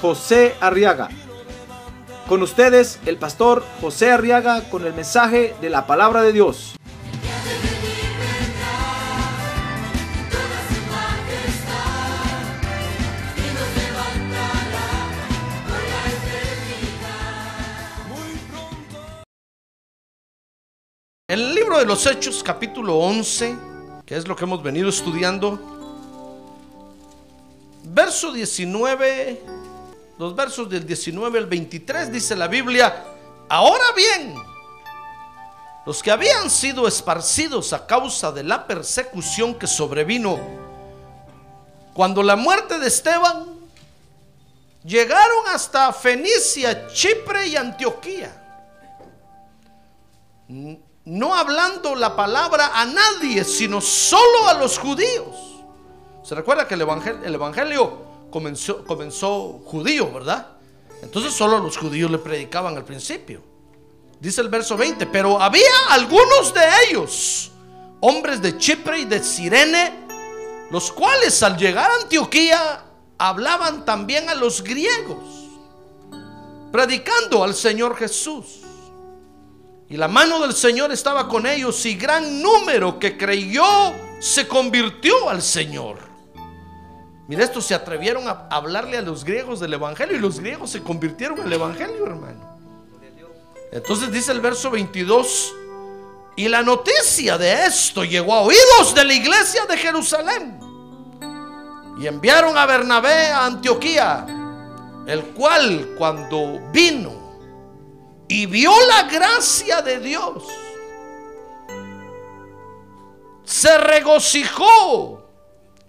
José Arriaga. Con ustedes, el pastor José Arriaga con el mensaje de la palabra de Dios. En el libro de los Hechos, capítulo 11, que es lo que hemos venido estudiando, verso 19, los versos del 19 al 23, dice la Biblia, ahora bien, los que habían sido esparcidos a causa de la persecución que sobrevino cuando la muerte de Esteban, llegaron hasta Fenicia, Chipre y Antioquía no hablando la palabra a nadie, sino solo a los judíos. Se recuerda que el evangelio, el evangelio comenzó, judío, ¿verdad? Entonces solo los judíos le predicaban al principio. Dice el verso 20, pero había algunos de ellos, hombres de Chipre y de Sirene, los cuales al llegar a Antioquía hablaban también a los griegos, predicando al Señor Jesús. Y la mano del Señor estaba con ellos y gran número que creyó se convirtió al Señor. Mira, estos se atrevieron a hablarle a los griegos del Evangelio y los griegos se convirtieron al Evangelio, hermano. Entonces dice el verso 22, y la noticia de esto llegó a oídos de la iglesia de Jerusalén. Y enviaron a Bernabé a Antioquía, el cual cuando vino y vio la gracia de Dios, se regocijó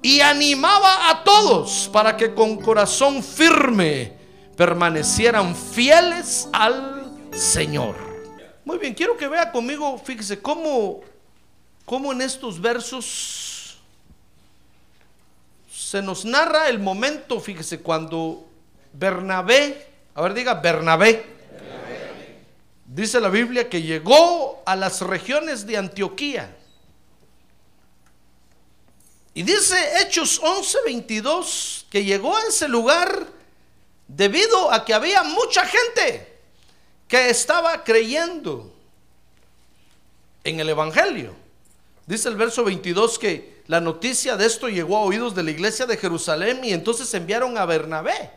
y animaba a todos para que con corazón firme permanecieran fieles al Señor. Muy bien, quiero que vea conmigo, fíjese cómo, cómo en estos versos se nos narra el momento, fíjese, cuando Bernabé, a ver diga Bernabé, Dice la Biblia que llegó a las regiones de Antioquía. Y dice Hechos 11:22 que llegó a ese lugar debido a que había mucha gente que estaba creyendo en el Evangelio. Dice el verso 22 que la noticia de esto llegó a oídos de la iglesia de Jerusalén y entonces enviaron a Bernabé.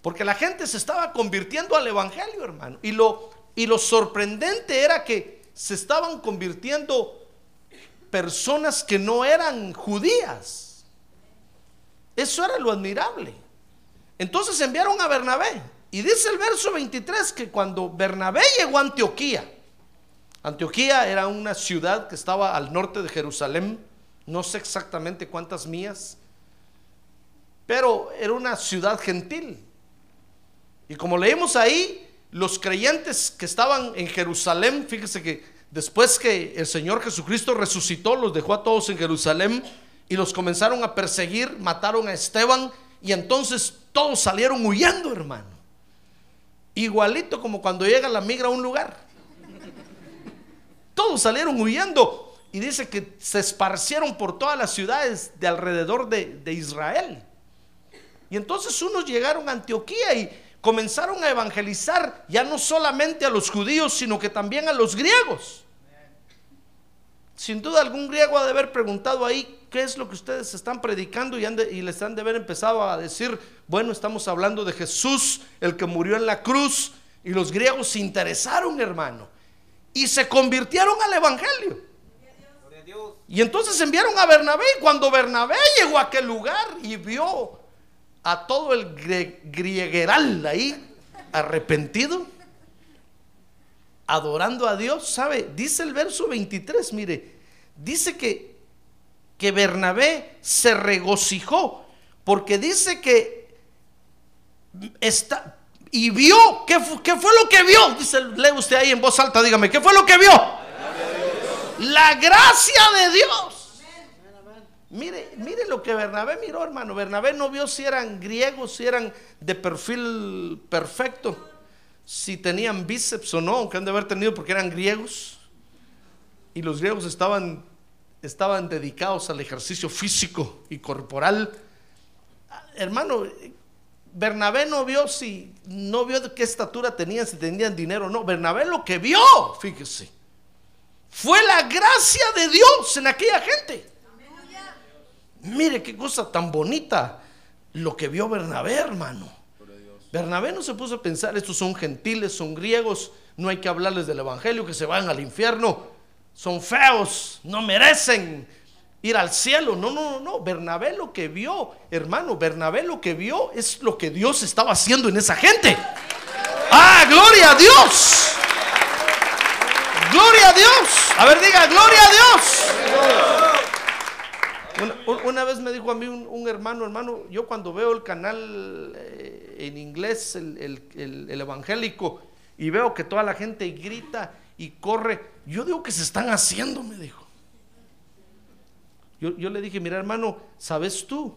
Porque la gente se estaba convirtiendo al Evangelio, hermano. Y lo y lo sorprendente era que se estaban convirtiendo personas que no eran judías. Eso era lo admirable. Entonces enviaron a Bernabé. Y dice el verso 23 que cuando Bernabé llegó a Antioquía, Antioquía era una ciudad que estaba al norte de Jerusalén, no sé exactamente cuántas millas, pero era una ciudad gentil. Y como leímos ahí, los creyentes que estaban en Jerusalén, fíjese que después que el Señor Jesucristo resucitó, los dejó a todos en Jerusalén y los comenzaron a perseguir, mataron a Esteban y entonces todos salieron huyendo, hermano. Igualito como cuando llega la migra a un lugar. Todos salieron huyendo y dice que se esparcieron por todas las ciudades de alrededor de, de Israel. Y entonces unos llegaron a Antioquía y comenzaron a evangelizar ya no solamente a los judíos, sino que también a los griegos. Sin duda algún griego ha de haber preguntado ahí, ¿qué es lo que ustedes están predicando? Y, y les han de haber empezado a decir, bueno, estamos hablando de Jesús, el que murió en la cruz. Y los griegos se interesaron, hermano. Y se convirtieron al Evangelio. Y entonces enviaron a Bernabé. Y cuando Bernabé llegó a aquel lugar y vio a todo el griegueral ahí arrepentido, adorando a Dios, ¿sabe? Dice el verso 23, mire, dice que, que Bernabé se regocijó, porque dice que está, y vio, ¿qué, fu- qué fue lo que vio? Dice, lee usted ahí en voz alta, dígame, ¿qué fue lo que vio? La gracia de Dios. Mire, mire lo que Bernabé miró, hermano. Bernabé no vio si eran griegos, si eran de perfil perfecto, si tenían bíceps o no, aunque han de haber tenido porque eran griegos. Y los griegos estaban, estaban dedicados al ejercicio físico y corporal. Hermano, Bernabé no vio si, no vio de qué estatura tenían, si tenían dinero o no. Bernabé lo que vio, fíjese, fue la gracia de Dios en aquella gente. Mire qué cosa tan bonita lo que vio Bernabé, hermano. Bernabé no se puso a pensar, estos son gentiles, son griegos, no hay que hablarles del evangelio, que se van al infierno, son feos, no merecen ir al cielo. No, no, no, no. Bernabé lo que vio, hermano, Bernabé lo que vio es lo que Dios estaba haciendo en esa gente. Ah, gloria a Dios. Gloria a Dios. A ver, diga, gloria a Dios. Una, vez me dijo a mí un, un hermano, hermano, yo cuando veo el canal eh, en inglés, el, el- el- el evangélico, y veo que toda la gente grita y corre, yo digo que se están haciendo, me dijo. Yo, yo le dije, mira hermano, ¿sabes tú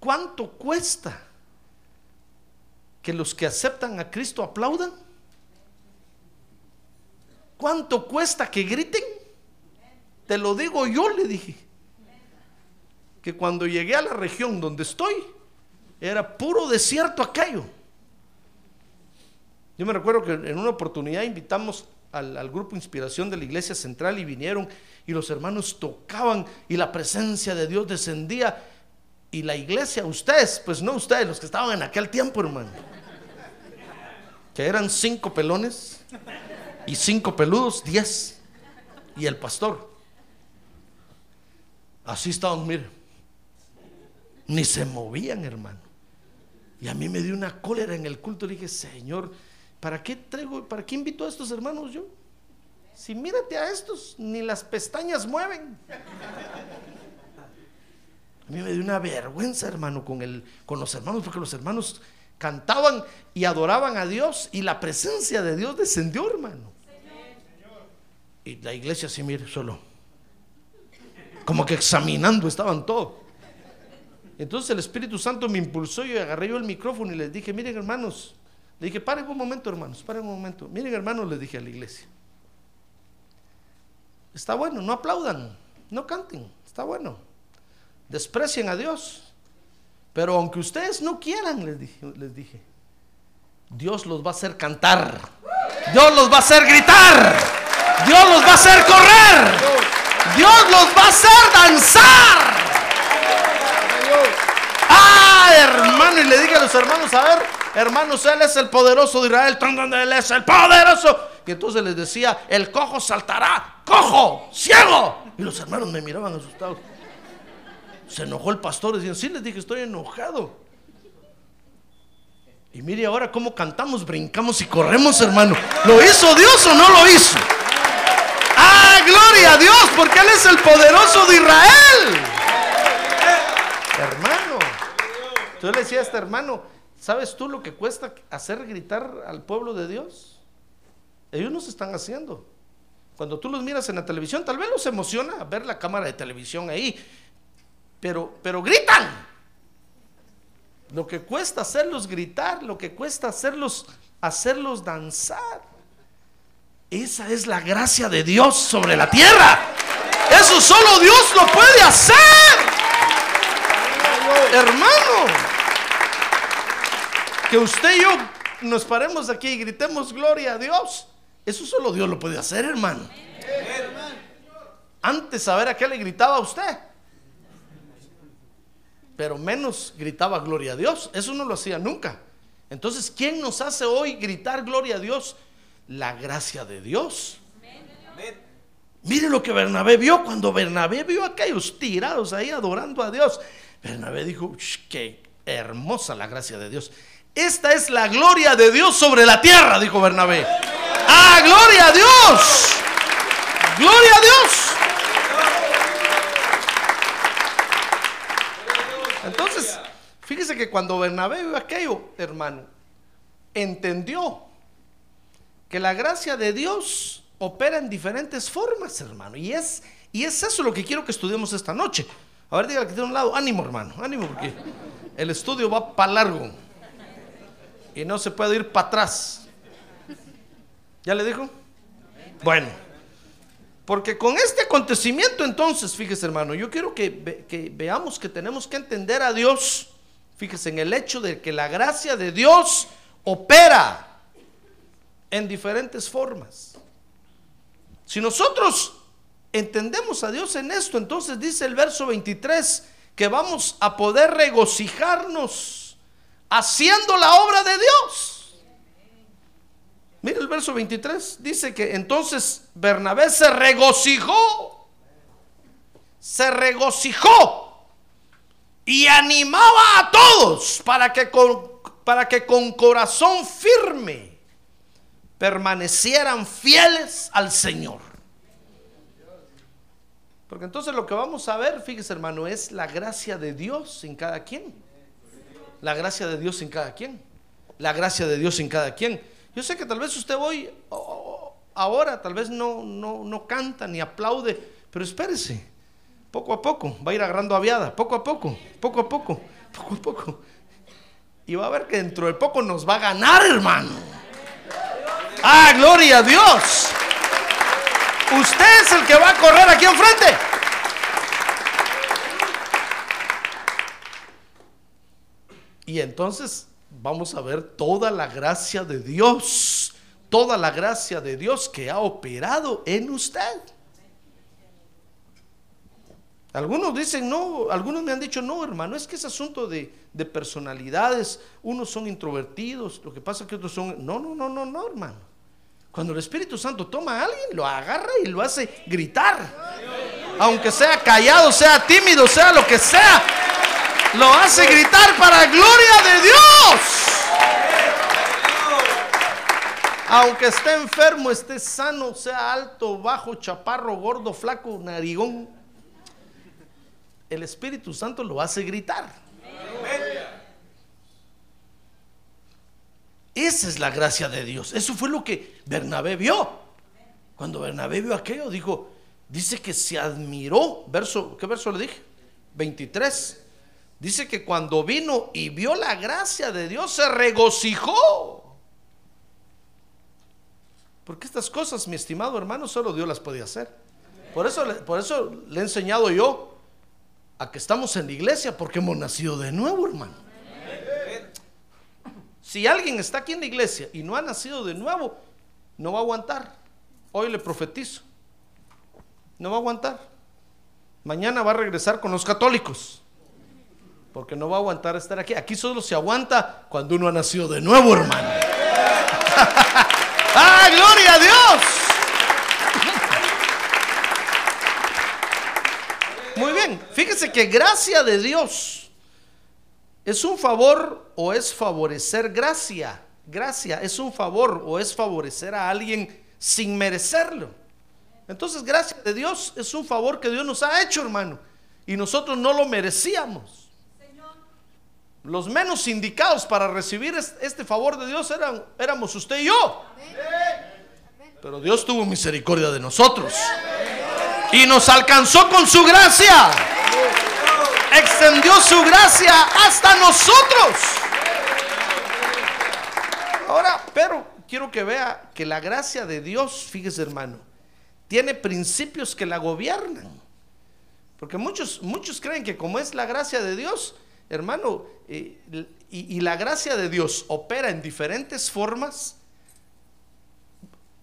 cuánto cuesta que los que aceptan a Cristo aplaudan? ¿Cuánto cuesta que griten? Te lo digo yo, le dije. Que cuando llegué a la región donde estoy, era puro desierto aquello. Yo me recuerdo que en una oportunidad invitamos al, al grupo Inspiración de la Iglesia Central y vinieron y los hermanos tocaban y la presencia de Dios descendía y la iglesia, ustedes, pues no ustedes, los que estaban en aquel tiempo, hermano, que eran cinco pelones y cinco peludos, diez, y el pastor. Así estaban, mire, ni se movían, hermano. Y a mí me dio una cólera en el culto. Le dije, Señor, ¿para qué traigo, para qué invito a estos hermanos yo? Si mírate a estos, ni las pestañas mueven. A mí me dio una vergüenza, hermano, con, el, con los hermanos, porque los hermanos cantaban y adoraban a Dios y la presencia de Dios descendió, hermano. Y la iglesia así, mire, solo. Como que examinando estaban todos. Entonces el Espíritu Santo me impulsó y agarré yo el micrófono y les dije, miren hermanos, le dije, paren un momento hermanos, paren un momento. Miren hermanos, les dije a la iglesia. Está bueno, no aplaudan, no canten, está bueno. Desprecien a Dios. Pero aunque ustedes no quieran, les dije, les dije, Dios los va a hacer cantar. Dios los va a hacer gritar. Dios los va a hacer correr. Dios los va a hacer danzar. Ah, hermano, y le dije a los hermanos, a ver, hermanos, Él es el poderoso de Israel, Él es el poderoso. Y entonces les decía, el cojo saltará, cojo, ciego. Y los hermanos me miraban asustados. Se enojó el pastor, decían, sí, les dije, estoy enojado. Y mire ahora cómo cantamos, brincamos y corremos, hermano. ¿Lo hizo Dios o no lo hizo? Ah, gloria a Dios, porque Él es el poderoso de Israel. Hermano, yo le decía a este hermano, ¿sabes tú lo que cuesta hacer gritar al pueblo de Dios? Ellos no se están haciendo. Cuando tú los miras en la televisión, tal vez los emociona ver la cámara de televisión ahí, pero, pero gritan. Lo que cuesta hacerlos gritar, lo que cuesta hacerlos, hacerlos danzar. Esa es la gracia de Dios sobre la tierra. Eso solo Dios lo puede hacer. Hermano, que usted y yo nos paremos aquí y gritemos gloria a Dios. Eso solo Dios lo puede hacer, hermano. Antes a ver a qué le gritaba a usted. Pero menos gritaba gloria a Dios. Eso no lo hacía nunca. Entonces, ¿quién nos hace hoy gritar gloria a Dios? La gracia de Dios. Mire lo que Bernabé vio cuando Bernabé vio a aquellos tirados ahí adorando a Dios. Bernabé dijo, "Ush, qué hermosa la gracia de Dios. Esta es la gloria de Dios sobre la tierra, dijo Bernabé. Ah, gloria a Dios. Gloria a Dios. Entonces, fíjese que cuando Bernabé vio aquello, hermano, entendió que la gracia de Dios opera en diferentes formas, hermano. Y es, y es eso lo que quiero que estudiemos esta noche. A ver, dígale que tiene un lado, ánimo, hermano, ánimo, porque el estudio va para largo y no se puede ir para atrás. ¿Ya le dijo? Bueno, porque con este acontecimiento entonces, fíjese hermano, yo quiero que, que veamos que tenemos que entender a Dios, fíjese en el hecho de que la gracia de Dios opera en diferentes formas. Si nosotros entendemos a Dios en esto, entonces dice el verso 23 que vamos a poder regocijarnos haciendo la obra de Dios. Mira el verso 23, dice que entonces Bernabé se regocijó, se regocijó y animaba a todos para que con, para que con corazón firme permanecieran fieles al Señor. Porque entonces lo que vamos a ver, fíjese hermano, es la gracia de Dios en cada quien. La gracia de Dios en cada quien. La gracia de Dios en cada quien. Yo sé que tal vez usted hoy, ahora, tal vez no, no, no canta ni aplaude, pero espérese. Poco a poco va a ir agarrando aviada, poco a poco, poco a poco, poco a poco. Y va a ver que dentro de poco nos va a ganar, hermano. Ah, gloria a Dios. Usted es el que va a correr aquí enfrente. Y entonces vamos a ver toda la gracia de Dios, toda la gracia de Dios que ha operado en usted. Algunos dicen, no, algunos me han dicho, no, hermano, es que es asunto de, de personalidades, unos son introvertidos, lo que pasa es que otros son, no, no, no, no, no, hermano. Cuando el Espíritu Santo toma a alguien, lo agarra y lo hace gritar. Aunque sea callado, sea tímido, sea lo que sea, lo hace gritar para gloria de Dios. Aunque esté enfermo, esté sano, sea alto, bajo, chaparro, gordo, flaco, narigón, el Espíritu Santo lo hace gritar. Esa es la gracia de Dios. Eso fue lo que Bernabé vio. Cuando Bernabé vio aquello, dijo, dice que se admiró. Verso, ¿qué verso le dije? 23. Dice que cuando vino y vio la gracia de Dios, se regocijó. Porque estas cosas, mi estimado hermano, solo Dios las podía hacer. Por eso, por eso le he enseñado yo a que estamos en la iglesia, porque hemos nacido de nuevo, hermano. Si alguien está aquí en la iglesia y no ha nacido de nuevo, no va a aguantar. Hoy le profetizo. No va a aguantar. Mañana va a regresar con los católicos. Porque no va a aguantar estar aquí. Aquí solo se aguanta cuando uno ha nacido de nuevo, hermano. ¡Ah, gloria a Dios! Muy bien, fíjese que gracia de Dios es un favor o es favorecer gracia. Gracia es un favor o es favorecer a alguien sin merecerlo. Entonces, gracia de Dios es un favor que Dios nos ha hecho, hermano. Y nosotros no lo merecíamos. Los menos indicados para recibir es- este favor de Dios eran, éramos usted y yo. Pero Dios tuvo misericordia de nosotros. Y nos alcanzó con su gracia. Extendió su gracia hasta nosotros. Ahora, pero quiero que vea que la gracia de Dios, fíjese hermano, tiene principios que la gobiernan. Porque muchos, muchos creen que como es la gracia de Dios, hermano, eh, y, la gracia de Dios opera en diferentes formas,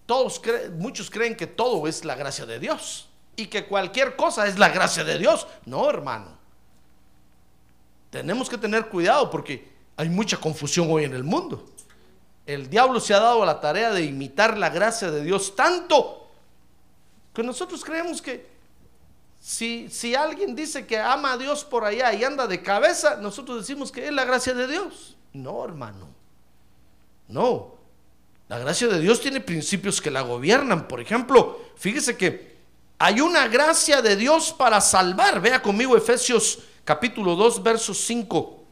todos muchos creen que todo es la gracia de Dios y que cualquier cosa es la gracia de Dios. No, hermano. Tenemos que tener cuidado porque hay mucha confusión hoy en el mundo. El diablo se ha dado a la tarea de imitar la gracia de Dios tanto que nosotros creemos que si, si alguien dice que ama a Dios por allá y anda de cabeza, nosotros decimos que es la gracia de Dios. No, hermano. No. La gracia de Dios tiene principios que la gobiernan. Por ejemplo, fíjese que hay una gracia de Dios para salvar. Vea conmigo Efesios capítulo 2, verso 5.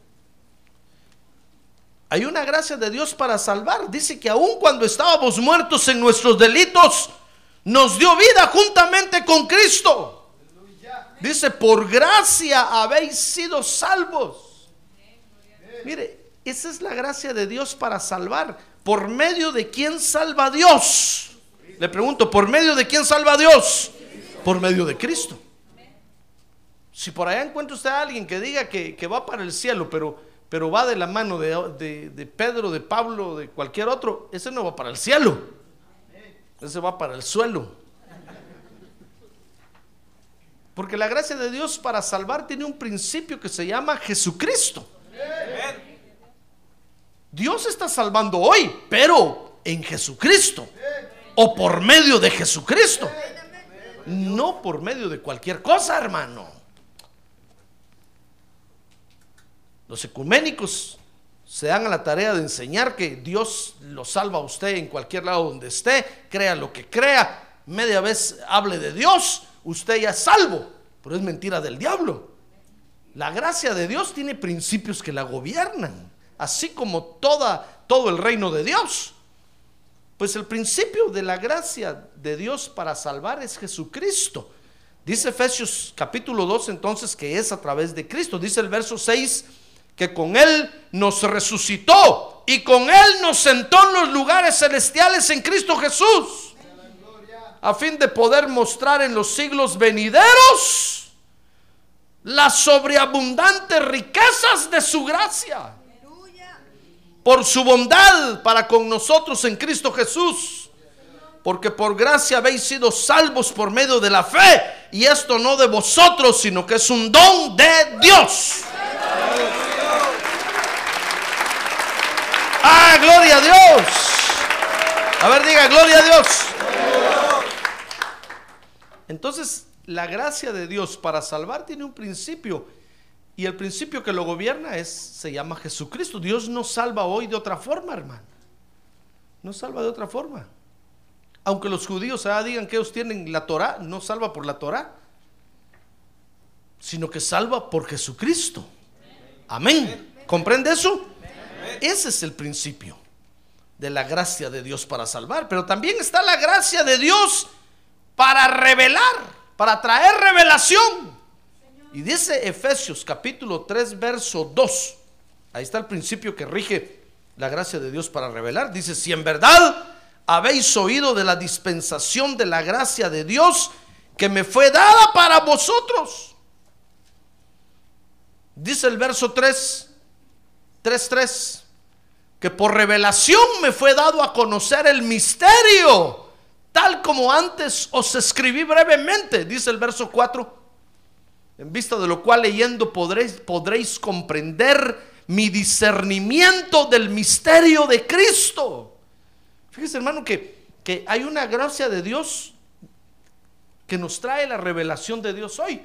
Hay una gracia de Dios para salvar. Dice que aun cuando estábamos muertos en nuestros delitos, nos dio vida juntamente con Cristo. Dice, por gracia habéis sido salvos. Mire, esa es la gracia de Dios para salvar. ¿Por medio de quién salva Dios? Le pregunto, ¿por medio de quién salva Dios? Por medio de Cristo. Si por allá encuentra usted a alguien que diga que, que va para el cielo, pero, pero va de la mano de, de- Pedro, de Pablo, de cualquier otro, ese no va para el cielo. Ese va para el suelo. Porque la gracia de Dios para salvar tiene un principio que se llama Jesucristo. Dios está salvando hoy, pero en Jesucristo. O por medio de Jesucristo. No por medio de cualquier cosa, hermano. Los ecuménicos se dan a la tarea de enseñar que Dios lo salva a usted en cualquier lado donde esté, crea lo que crea, media vez hable de Dios, usted ya es salvo, pero es mentira del diablo. La gracia de Dios tiene principios que la gobiernan, así como toda, todo el reino de Dios. Pues el principio de la gracia de Dios para salvar es Jesucristo. Dice Efesios capítulo 2 entonces que es a través de Cristo. Dice el verso 6 que con Él nos resucitó y con Él nos sentó en los lugares celestiales en Cristo Jesús. A fin de poder mostrar en los siglos venideros las sobreabundantes riquezas de su gracia por su bondad para con nosotros en Cristo Jesús. Porque por gracia habéis sido salvos por medio de la fe. Y esto no de vosotros, sino que es un don de Dios. Ah, gloria a Dios. A ver, diga, gloria a Dios. Entonces, la gracia de Dios para salvar tiene un principio. Y el principio que lo gobierna es, se llama Jesucristo. Dios no salva hoy de otra forma, hermano. No salva de otra forma. Aunque los judíos ah, digan que ellos tienen la Torah, no salva por la Torah, sino que salva por Jesucristo. Amén. ¿Comprende eso? Ese es el principio de la gracia de Dios para salvar. Pero también está la gracia de Dios para revelar, para traer revelación. Y dice Efesios capítulo 3, verso 2. Ahí está el principio que rige la gracia de Dios para revelar. Dice, si en verdad habéis oído de la dispensación de la gracia de Dios que me fue dada para vosotros. Dice el verso 3, 3, 3, que por revelación me fue dado a conocer el misterio, tal como antes os escribí brevemente, dice el verso 4 en vista de lo cual leyendo podréis, comprender mi discernimiento del misterio de Cristo. Fíjese hermano que, que hay una gracia de Dios que nos trae la revelación de Dios hoy,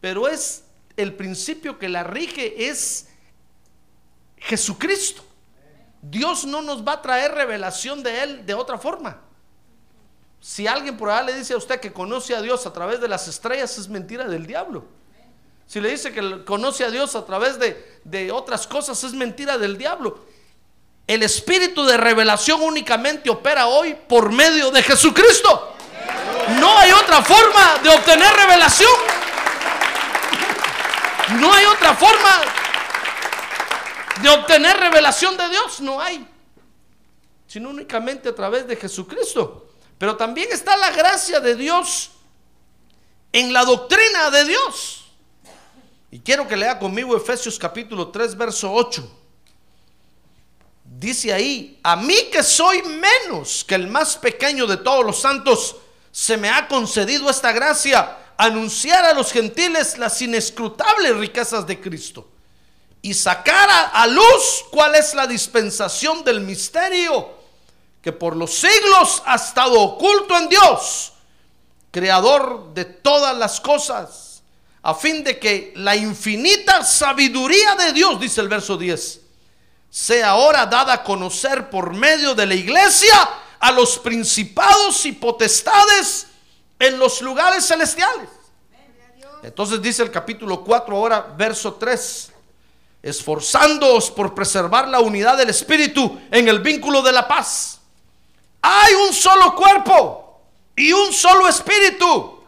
pero es el principio que la rige es Jesucristo. Dios no nos va a traer revelación de Él de otra forma. Si alguien por allá le dice a usted que conoce a Dios a través de las estrellas, es mentira del diablo. Si le dice que conoce a Dios a través de, de otras cosas, es mentira del diablo. El espíritu de revelación únicamente opera hoy por medio de Jesucristo. No hay otra forma de obtener revelación. No hay otra forma de obtener revelación de Dios. No hay. Sino únicamente a través de Jesucristo. Pero también está la gracia de Dios en la doctrina de Dios. Y quiero que lea conmigo Efesios capítulo 3, verso 8. Dice ahí, a mí que soy menos que el más pequeño de todos los santos, se me ha concedido esta gracia, anunciar a los gentiles las inescrutables riquezas de Cristo y sacar a, a luz cuál es la dispensación del misterio que por los siglos ha estado oculto en Dios, creador de todas las cosas, a fin de que la infinita sabiduría de Dios, dice el verso 10, sea ahora dada a conocer por medio de la iglesia a los principados y potestades en los lugares celestiales. Entonces dice el capítulo 4 ahora, verso 3, esforzándoos por preservar la unidad del Espíritu en el vínculo de la paz. Hay un solo cuerpo y un solo Espíritu,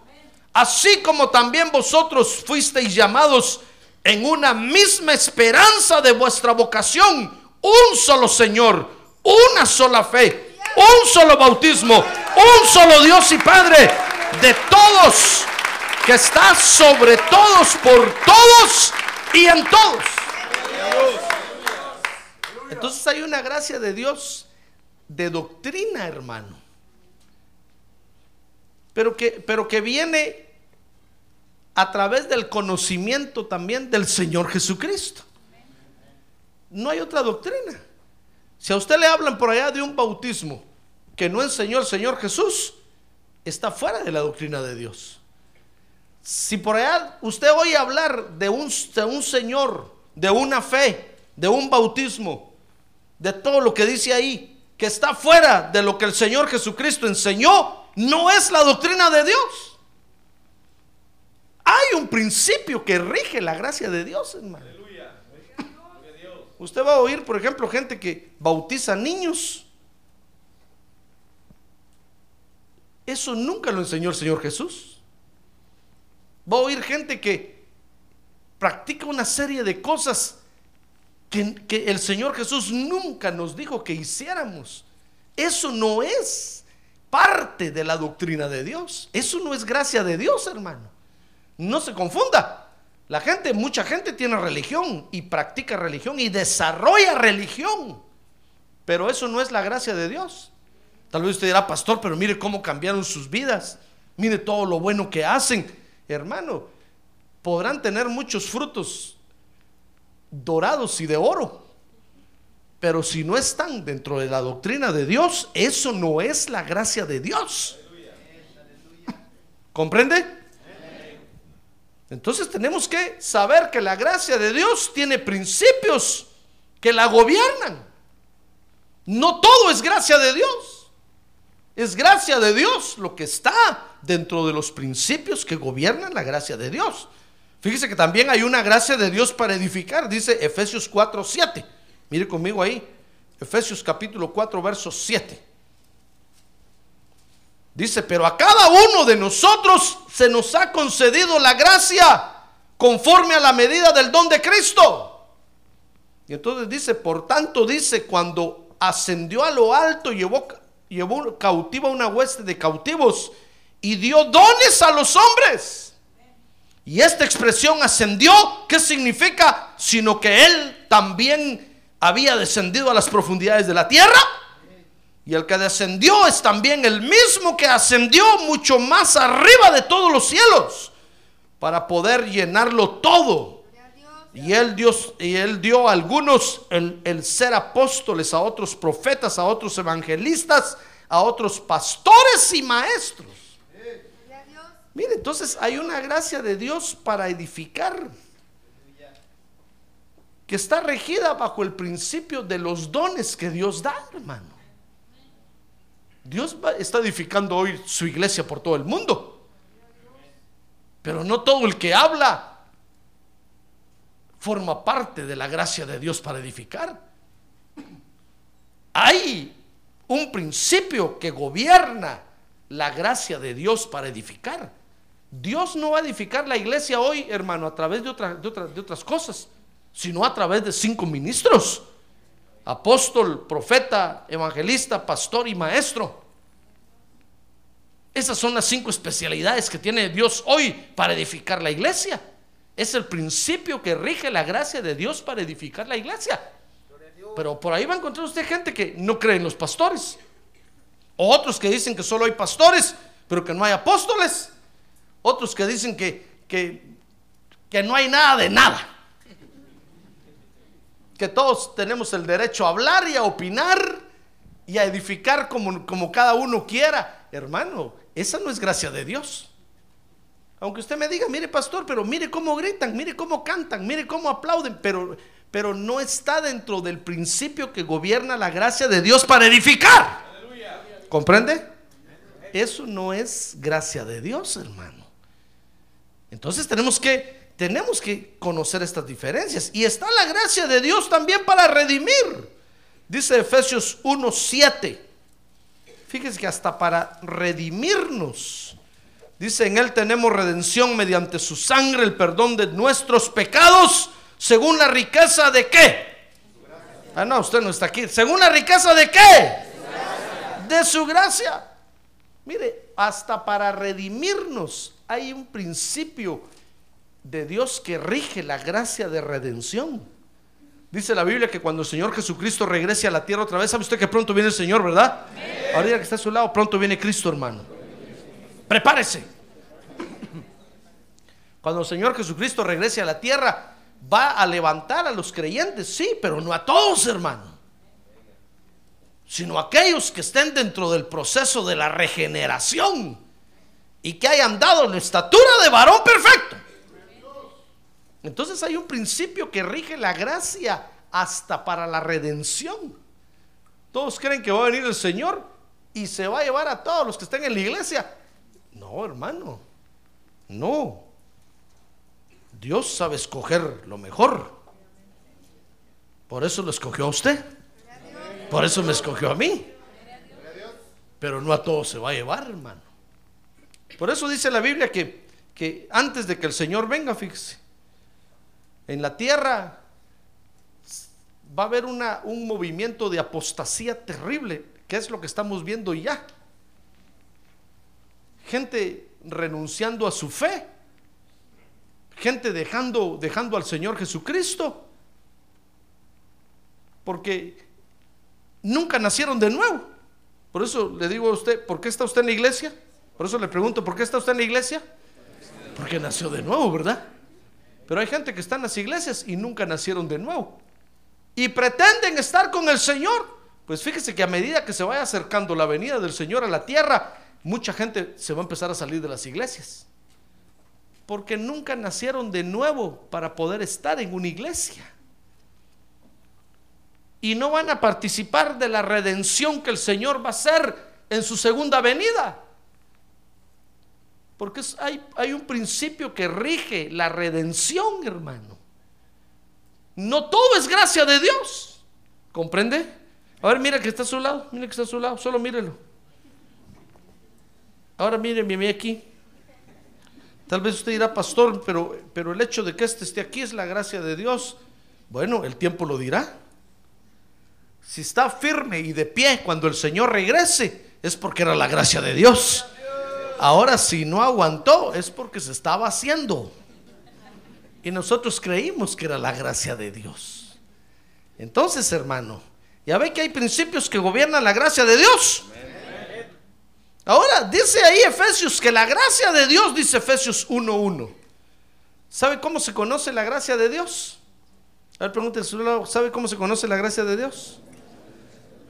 así como también vosotros fuisteis llamados en una misma esperanza de vuestra vocación, un solo Señor, una sola fe, un solo bautismo, un solo Dios y Padre de todos, que está sobre todos, por todos y en todos. Entonces hay una gracia de Dios de doctrina, hermano. Pero que, pero que viene a través del conocimiento también del Señor Jesucristo. No hay otra doctrina. Si a usted le hablan por allá de un bautismo que no enseñó el Señor Jesús, está fuera de la doctrina de Dios. Si por allá usted oye hablar de un, de un Señor, de una fe, de un bautismo, de todo lo que dice ahí, que está fuera de lo que el Señor Jesucristo enseñó, no es la doctrina de Dios. Hay un principio que rige la gracia de Dios, hermano. Usted va a oír, por ejemplo, gente que bautiza niños. Eso nunca lo enseñó el Señor Jesús. Va a oír gente que practica una serie de cosas que, el Señor Jesús nunca nos dijo que hiciéramos. Eso no es parte de la doctrina de Dios. Eso no es gracia de Dios, hermano. No se confunda. La gente, mucha gente tiene religión y practica religión y desarrolla religión. Pero eso no es la gracia de Dios. Tal vez usted dirá, pastor, pero mire cómo cambiaron sus vidas. Mire todo lo bueno que hacen. Hermano, podrán tener muchos frutos dorados y de oro. Pero si no están dentro de la doctrina de Dios, eso no es la gracia de Dios. ¿Comprende? Entonces tenemos que saber que la gracia de Dios tiene principios que la gobiernan. No todo es gracia de Dios. Es gracia de Dios lo que está dentro de los principios que gobiernan la gracia de Dios. Fíjese que también hay una gracia de Dios para edificar, dice Efesios 4, 7. Mire conmigo ahí, Efesios capítulo 4, verso 7. Dice, pero a cada uno de nosotros se nos ha concedido la gracia conforme a la medida del don de Cristo. Y entonces dice, por tanto dice, cuando ascendió a lo alto, llevó, llevó cautiva una hueste de cautivos y dio dones a los hombres. Y esta expresión ascendió, ¿qué significa? Sino que él también había descendido a las profundidades de la tierra y el que descendió es también el mismo que ascendió mucho más arriba de todos los cielos para poder llenarlo todo. Y él, dio a algunos el ser apóstoles, a otros profetas, a otros evangelistas, a otros pastores y maestros. Mire, entonces hay una gracia de Dios para edificar que está regida bajo el principio de los dones que Dios da, hermano. Dios está edificando hoy su iglesia por todo el mundo. Pero no todo el que habla forma parte de la gracia de Dios para edificar. Hay un principio que gobierna la gracia de Dios para edificar. Dios no va a edificar la iglesia hoy, hermano, a través de, de, de otras cosas, sino a través de cinco ministros apóstol, profeta, evangelista, pastor y maestro. Esas son las cinco especialidades que tiene Dios hoy para edificar la iglesia. Es el principio que rige la gracia de Dios para edificar la iglesia. Pero por ahí va a encontrar usted gente que no cree en los pastores. O otros que dicen que solo hay pastores, pero que no hay apóstoles. Otros que dicen que, que, que no hay nada de nada que todos tenemos el derecho a hablar y a opinar y a edificar como, como cada uno quiera. Hermano, esa no es gracia de Dios. Aunque usted me diga, mire pastor, pero mire cómo gritan, mire cómo cantan, mire cómo aplauden, pero, pero no está dentro del principio que gobierna la gracia de Dios para edificar. ¿Comprende? Eso no es gracia de Dios, hermano. Entonces tenemos que tenemos que conocer estas diferencias. Y está la gracia de Dios también para redimir. Dice Efesios 1.7. Fíjese que hasta para redimirnos. Dice, en Él tenemos redención mediante su sangre, el perdón de nuestros pecados, según la riqueza de qué. Ah, no, usted no está aquí. Según la riqueza de qué. De su gracia. Mire, hasta para redimirnos hay un principio de Dios que rige la gracia de redención. Dice la Biblia que cuando el Señor Jesucristo regrese a la tierra otra vez, sabe usted que pronto viene el Señor, ¿verdad? Ahorita que está a su lado, pronto viene Cristo, hermano. Prepárese. Cuando el Señor Jesucristo regrese a la tierra, va a levantar a los creyentes, sí, pero no a todos, hermano. Sino a aquellos que estén dentro del proceso de la regeneración y que hayan dado la estatura de varón perfecto. Entonces hay un principio que rige la gracia hasta para la redención. Todos creen que va a venir el Señor y se va a llevar a todos los que estén en la iglesia. No, hermano. No. Dios sabe escoger lo mejor. Por eso lo escogió a usted. Por eso me escogió a mí. Pero no a todos se va a llevar, hermano. Por eso dice la Biblia que, que antes de que el Señor venga, fíjese, en la tierra va a haber una, un movimiento de apostasía terrible, que es lo que estamos viendo ya. Gente renunciando a su fe, gente dejando, dejando al Señor Jesucristo, porque nunca nacieron de nuevo. Por eso le digo a usted, ¿por qué está usted en la iglesia? Por eso le pregunto, ¿por qué está usted en la iglesia? Porque nació de nuevo, ¿verdad? Pero hay gente que está en las iglesias y nunca nacieron de nuevo. Y pretenden estar con el Señor. Pues fíjese que a medida que se vaya acercando la venida del Señor a la tierra, mucha gente se va a empezar a salir de las iglesias. Porque nunca nacieron de nuevo para poder estar en una iglesia. Y no van a participar de la redención que el Señor va a hacer en su segunda venida. Porque hay, un principio que rige la redención, hermano. No todo es gracia de Dios. ¿Comprende? A ver, mira que está a su lado, mira que está a su lado, solo mírelo. Ahora mire aquí. Tal vez usted dirá, pastor, pero, pero el hecho de que este esté aquí es la gracia de Dios. Bueno, el tiempo lo dirá. Si está firme y de pie cuando el Señor regrese, es porque era la gracia de Dios. Ahora, si no aguantó, es porque se estaba haciendo. Y nosotros creímos que era la gracia de Dios. Entonces, hermano, ya ve que hay principios que gobiernan la gracia de Dios. Ahora, dice ahí Efesios que la gracia de Dios, dice Efesios 1.1. ¿Sabe cómo se conoce la gracia de Dios? A ver, pregúntese, ¿sabe cómo se conoce la gracia de Dios?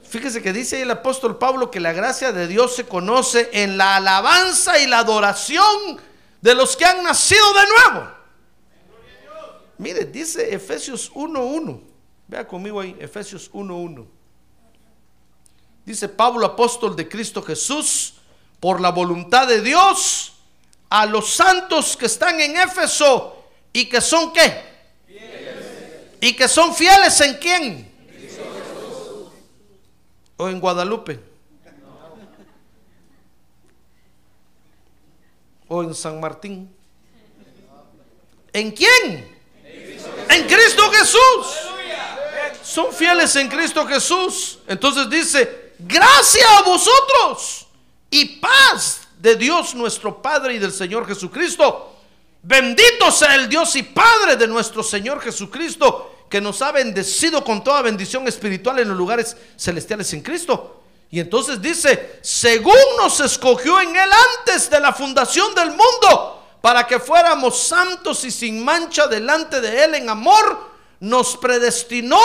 Fíjese que dice el apóstol Pablo que la gracia de Dios se conoce en la alabanza y la adoración de los que han nacido de nuevo. Mire, dice Efesios 1.1. Vea conmigo ahí, Efesios 1.1. Dice Pablo, apóstol de Cristo Jesús, por la voluntad de Dios, a los santos que están en Éfeso y que son qué? Y que son fieles en quién? ¿O en Guadalupe? ¿O en San Martín? ¿En quién? En Cristo Jesús. Son fieles en Cristo Jesús. Entonces dice, gracias a vosotros y paz de Dios nuestro Padre y del Señor Jesucristo. Bendito sea el Dios y Padre de nuestro Señor Jesucristo que nos ha bendecido con toda bendición espiritual en los lugares celestiales en Cristo. Y entonces dice, según nos escogió en Él antes de la fundación del mundo, para que fuéramos santos y sin mancha delante de Él en amor, nos predestinó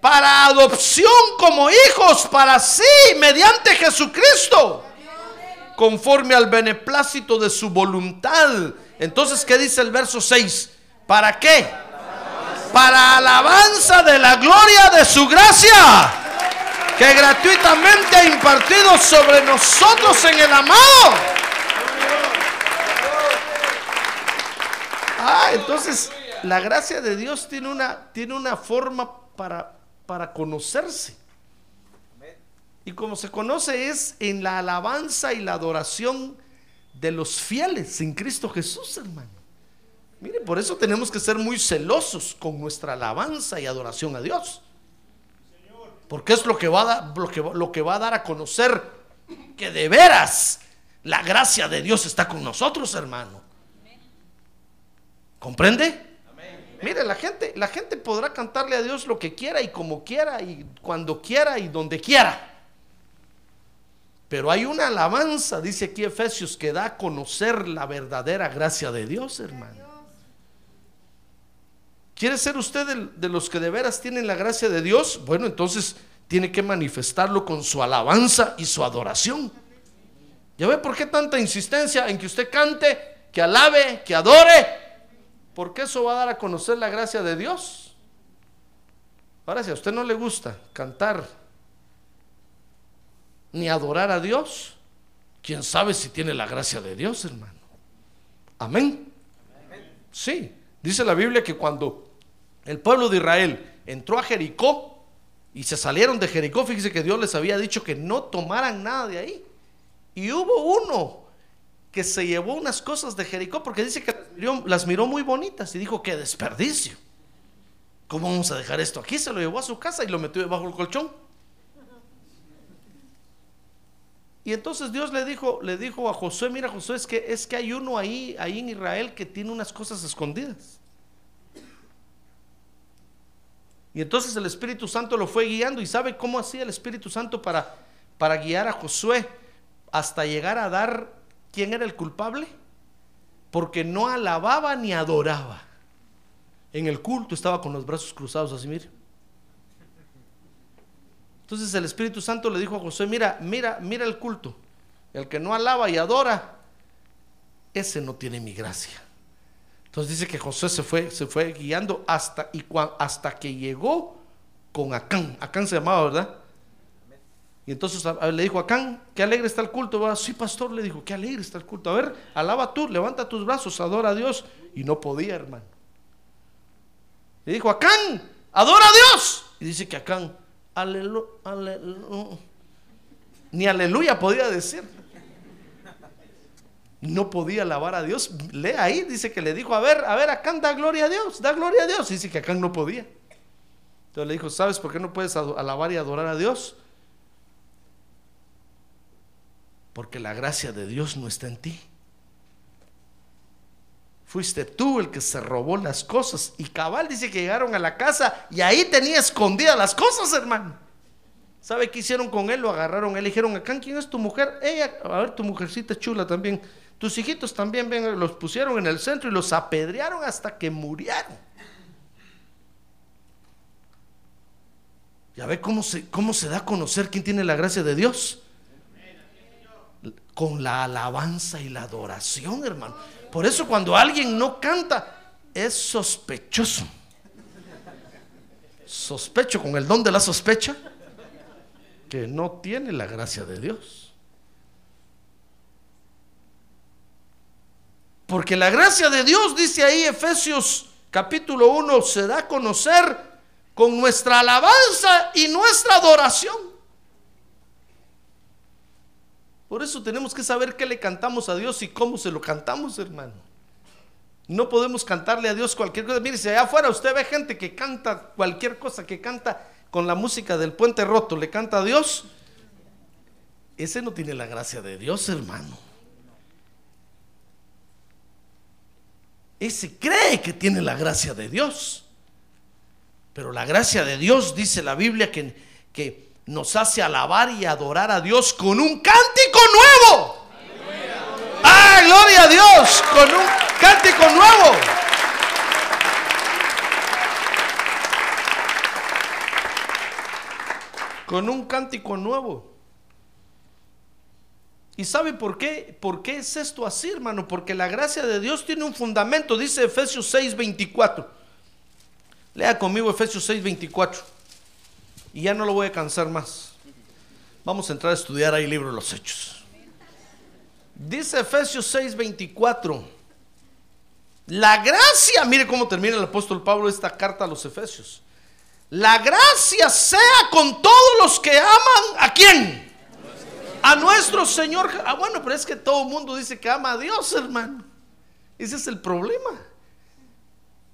para adopción como hijos para sí, mediante Jesucristo, conforme al beneplácito de su voluntad. Entonces, ¿qué dice el verso 6? ¿Para qué? Para alabanza de la gloria de su gracia, que gratuitamente ha impartido sobre nosotros en el amado. Ah, entonces la gracia de Dios tiene una, tiene una forma para, para conocerse. Y como se conoce es en la alabanza y la adoración de los fieles en Cristo Jesús, hermano. Mire, por eso tenemos que ser muy celosos con nuestra alabanza y adoración a Dios. Porque es lo que va a dar, lo que, lo que va a dar a conocer que de veras la gracia de Dios está con nosotros, hermano. ¿Comprende? Mire, la gente, la gente podrá cantarle a Dios lo que quiera y como quiera y cuando quiera y donde quiera. Pero hay una alabanza, dice aquí Efesios, que da a conocer la verdadera gracia de Dios, hermano. ¿Quiere ser usted de, de los que de veras tienen la gracia de Dios? Bueno, entonces tiene que manifestarlo con su alabanza y su adoración. ¿Ya ve por qué tanta insistencia en que usted cante, que alabe, que adore? Porque eso va a dar a conocer la gracia de Dios. Ahora, si a usted no le gusta cantar ni adorar a Dios, quién sabe si tiene la gracia de Dios, hermano. Amén. Sí, dice la Biblia que cuando el pueblo de Israel entró a Jericó y se salieron de Jericó, fíjese que Dios les había dicho que no tomaran nada de ahí. Y hubo uno que se llevó unas cosas de Jericó porque dice que las miró, las miró muy bonitas y dijo, qué desperdicio. ¿Cómo vamos a dejar esto aquí? Se lo llevó a su casa y lo metió debajo del colchón. Y entonces Dios le dijo, le dijo a Josué, mira Josué, es que, es que hay uno ahí, ahí en Israel que tiene unas cosas escondidas. Entonces el Espíritu Santo lo fue guiando y sabe cómo hacía el Espíritu Santo para, para guiar a Josué hasta llegar a dar quién era el culpable. Porque no alababa ni adoraba. En el culto estaba con los brazos cruzados así, mire. Entonces el Espíritu Santo le dijo a José, mira, mira, mira el culto. El que no alaba y adora, ese no tiene mi gracia. Entonces dice que José se fue, se fue guiando hasta, y hasta que llegó con Acán. Acán se llamaba, ¿verdad? Y entonces le dijo a Acán, qué alegre está el culto. ¿verdad? Sí, pastor, le dijo, qué alegre está el culto. A ver, alaba tú, levanta tus brazos, adora a Dios. Y no podía, hermano. Le dijo, Acán, adora a Dios. Y dice que Acán, aleluya, ni aleluya podía decir. No podía alabar a Dios. Lee ahí, dice que le dijo, a ver, a ver, Acán da gloria a Dios, da gloria a Dios. Y dice que Acán no podía. Entonces le dijo, ¿sabes por qué no puedes alabar y adorar a Dios? Porque la gracia de Dios no está en ti. Fuiste tú el que se robó las cosas. Y cabal dice que llegaron a la casa y ahí tenía escondidas las cosas, hermano. ¿Sabe qué hicieron con él? Lo agarraron. Él dijeron, acá, ¿quién es tu mujer? Ella, a ver, tu mujercita chula también. Tus hijitos también, ven, los pusieron en el centro y los apedrearon hasta que murieron. ¿Ya ve cómo se, cómo se da a conocer quién tiene la gracia de Dios? Con la alabanza y la adoración, hermano. Por eso cuando alguien no canta, es sospechoso. Sospecho con el don de la sospecha que no tiene la gracia de Dios. Porque la gracia de Dios, dice ahí Efesios capítulo 1, se da a conocer con nuestra alabanza y nuestra adoración. Por eso tenemos que saber qué le cantamos a Dios y cómo se lo cantamos, hermano. No podemos cantarle a Dios cualquier cosa. Mire, si allá afuera usted ve gente que canta cualquier cosa, que canta con la música del puente roto, le canta a Dios. Ese no tiene la gracia de Dios, hermano. Ese cree que tiene la gracia de Dios. Pero la gracia de Dios, dice la Biblia, que, que nos hace alabar y adorar a Dios con un cántico nuevo. ¡Ah, gloria a Dios! Con un cántico nuevo. Con un cántico nuevo. ¿Y sabe por qué? ¿Por qué es esto así, hermano? Porque la gracia de Dios tiene un fundamento, dice Efesios 6, 24. Lea conmigo Efesios 6, 24. Y ya no lo voy a cansar más. Vamos a entrar a estudiar ahí el libro de los Hechos. Dice Efesios 6:24. La gracia, mire cómo termina el apóstol Pablo esta carta a los Efesios. La gracia sea con todos los que aman a quién? A nuestro Señor. Ah, bueno, pero es que todo el mundo dice que ama a Dios, hermano. Ese es el problema.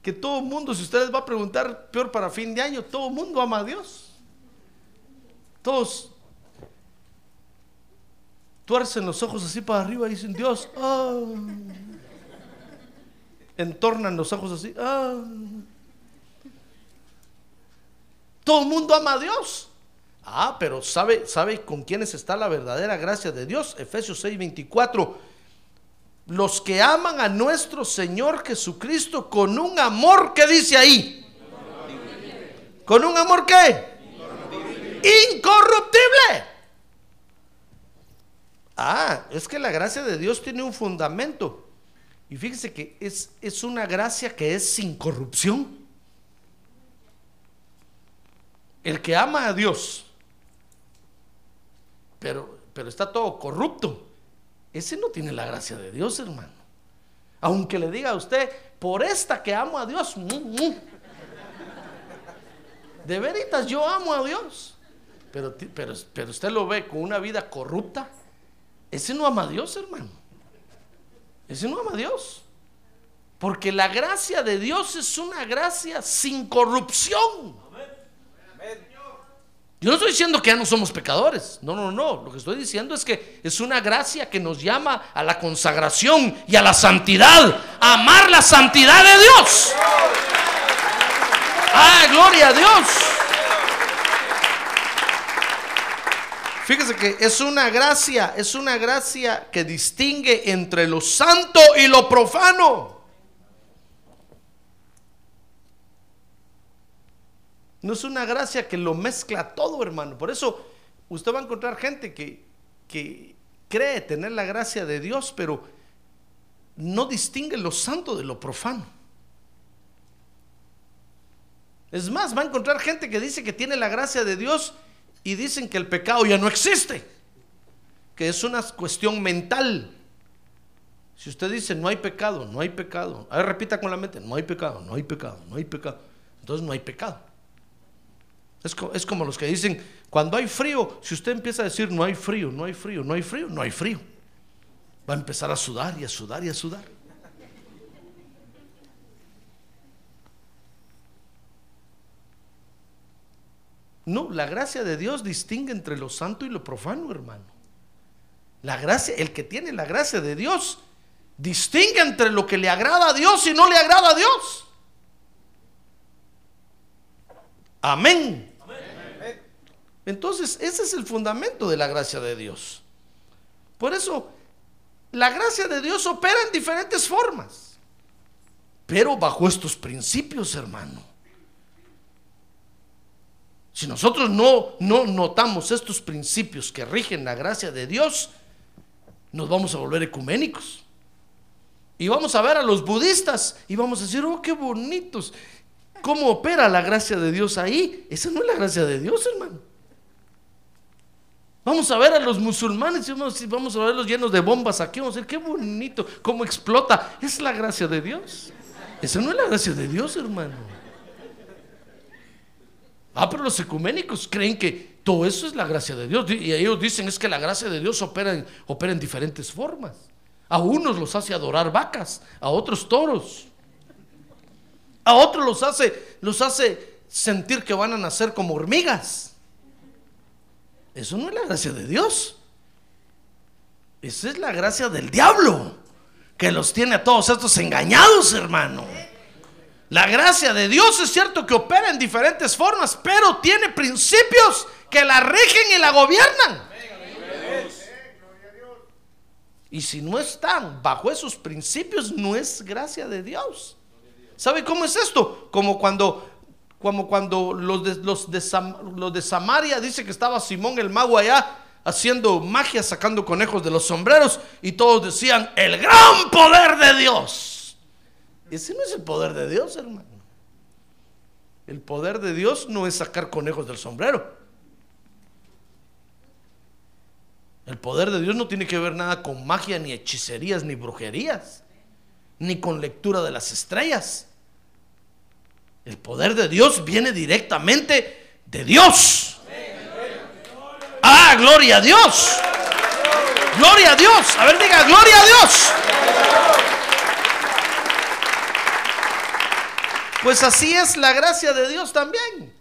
Que todo el mundo, si ustedes va a preguntar, peor para fin de año, todo el mundo ama a Dios. Todos tuercen los ojos así para arriba y dicen, Dios, ah. entornan los ojos así. ah. Todo el mundo ama a Dios. Ah, pero ¿sabe, ¿sabe con quiénes está la verdadera gracia de Dios? Efesios 6, 24. Los que aman a nuestro Señor Jesucristo con un amor, ¿qué dice ahí? ¿Con un amor qué? Incorruptible. Ah, es que la gracia de Dios tiene un fundamento. Y fíjese que es, es una gracia que es sin corrupción. El que ama a Dios, pero, pero está todo corrupto, ese no tiene la gracia de Dios, hermano. Aunque le diga a usted, por esta que amo a Dios, de veritas yo amo a Dios. Pero, pero, pero usted lo ve con una vida corrupta, ese no ama a Dios, hermano. Ese no ama a Dios. Porque la gracia de Dios es una gracia sin corrupción. Yo no estoy diciendo que ya no somos pecadores. No, no, no. Lo que estoy diciendo es que es una gracia que nos llama a la consagración y a la santidad. A amar la santidad de Dios. ¡Ah, gloria a Dios! Fíjese que es una gracia, es una gracia que distingue entre lo santo y lo profano. No es una gracia que lo mezcla todo, hermano. Por eso usted va a encontrar gente que, que cree tener la gracia de Dios, pero no distingue lo santo de lo profano. Es más, va a encontrar gente que dice que tiene la gracia de Dios y dicen que el pecado ya no existe, que es una cuestión mental. Si usted dice no hay pecado, no hay pecado, repita con la mente, no hay pecado, no hay pecado, no hay pecado, entonces no hay pecado. Es, es como los que dicen, cuando hay frío, si usted empieza a decir no hay frío, no hay frío, no hay frío, no hay frío, va a empezar a sudar y a sudar y a sudar. No, la gracia de Dios distingue entre lo santo y lo profano, hermano. La gracia, el que tiene la gracia de Dios, distingue entre lo que le agrada a Dios y no le agrada a Dios. Amén. Entonces, ese es el fundamento de la gracia de Dios. Por eso, la gracia de Dios opera en diferentes formas, pero bajo estos principios, hermano. Si nosotros no, no notamos estos principios que rigen la gracia de Dios, nos vamos a volver ecuménicos. Y vamos a ver a los budistas y vamos a decir, oh, qué bonitos. ¿Cómo opera la gracia de Dios ahí? Esa no es la gracia de Dios, hermano. Vamos a ver a los musulmanes vamos, a verlos llenos de bombas aquí. Vamos a decir, qué bonito, cómo explota. Es la gracia de Dios. Esa no es la gracia de Dios, hermano. Ah, pero los ecuménicos creen que todo eso es la gracia de Dios. Y ellos dicen es que la gracia de Dios opera en diferentes formas. A unos los hace adorar vacas, a otros toros. A otros los hace, los hace sentir que van a nacer como hormigas. Eso no es la gracia de Dios. Esa es la gracia del diablo, que los tiene a todos estos engañados, hermano. La gracia de Dios es cierto que opera en diferentes formas, pero tiene principios que la rigen y la gobiernan. Y si no están bajo esos principios, no es gracia de Dios. ¿Sabe cómo es esto? Como cuando, como cuando los, de, los, de los de Samaria dice que estaba Simón el mago allá haciendo magia, sacando conejos de los sombreros, y todos decían, el gran poder de Dios. Ese no es el poder de Dios, hermano. El poder de Dios no es sacar conejos del sombrero. El poder de Dios no tiene que ver nada con magia, ni hechicerías, ni brujerías. ni con lectura de las estrellas. El poder de Dios viene directamente de Dios. Ah, gloria a Dios. Gloria a Dios. A ver, diga, gloria a Dios. Pues así es la gracia de Dios también.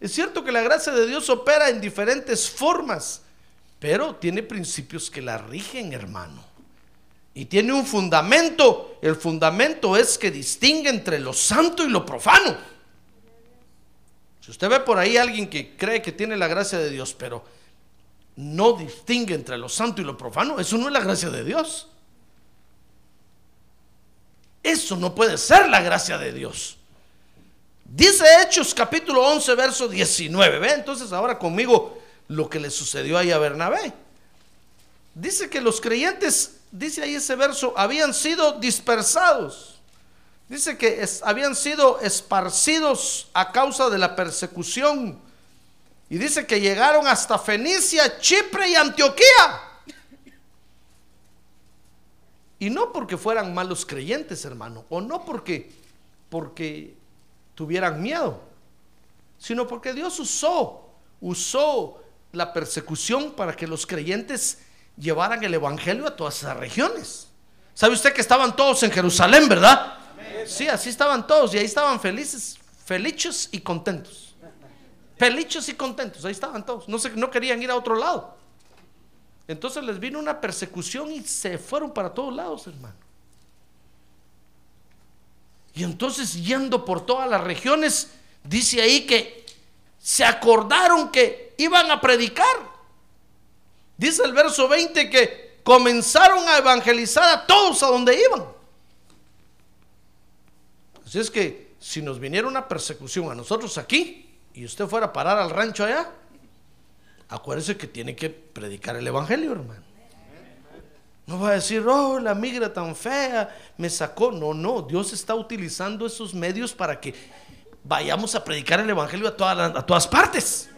Es cierto que la gracia de Dios opera en diferentes formas, pero tiene principios que la rigen, hermano. Y tiene un fundamento. El fundamento es que distingue entre lo santo y lo profano. Si usted ve por ahí a alguien que cree que tiene la gracia de Dios, pero no distingue entre lo santo y lo profano, eso no es la gracia de Dios. Eso no puede ser la gracia de Dios. Dice Hechos capítulo 11, verso 19. Ve entonces ahora conmigo lo que le sucedió ahí a Bernabé. Dice que los creyentes, dice ahí ese verso, habían sido dispersados. Dice que habían sido esparcidos a causa de la persecución. Y dice que llegaron hasta Fenicia, Chipre y Antioquía. Y no porque fueran malos creyentes, hermano, o no porque, porque tuvieran miedo, sino porque Dios usó, usó la persecución para que los creyentes llevaran el Evangelio a todas esas regiones. ¿Sabe usted que estaban todos en Jerusalén, verdad? Sí, así estaban todos y ahí estaban felices, felices y contentos. Felices y contentos, ahí estaban todos. No, se, no querían ir a otro lado. Entonces les vino una persecución y se fueron para todos lados, hermano. Y entonces yendo por todas las regiones, dice ahí que se acordaron que iban a predicar. Dice el verso 20 que comenzaron a evangelizar a todos a donde iban. Así es que si nos viniera una persecución a nosotros aquí y usted fuera a parar al rancho allá, acuérdese que tiene que predicar el Evangelio, hermano. No va a decir, oh, la migra tan fea me sacó. No, no, Dios está utilizando esos medios para que vayamos a predicar el Evangelio a, todas a todas partes.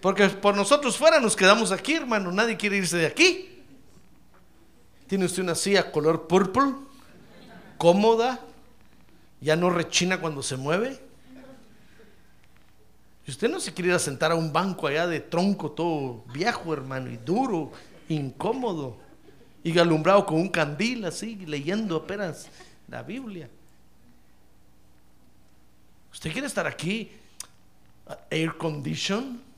Porque por nosotros fuera nos quedamos aquí, hermano. Nadie quiere irse de aquí. Tiene usted una silla color purple, cómoda, ya no rechina cuando se mueve. Y usted no se quiere ir a sentar a un banco allá de tronco todo viejo, hermano, y duro, incómodo, y alumbrado con un candil así, leyendo apenas la Biblia. ¿Usted quiere estar aquí? Air condition.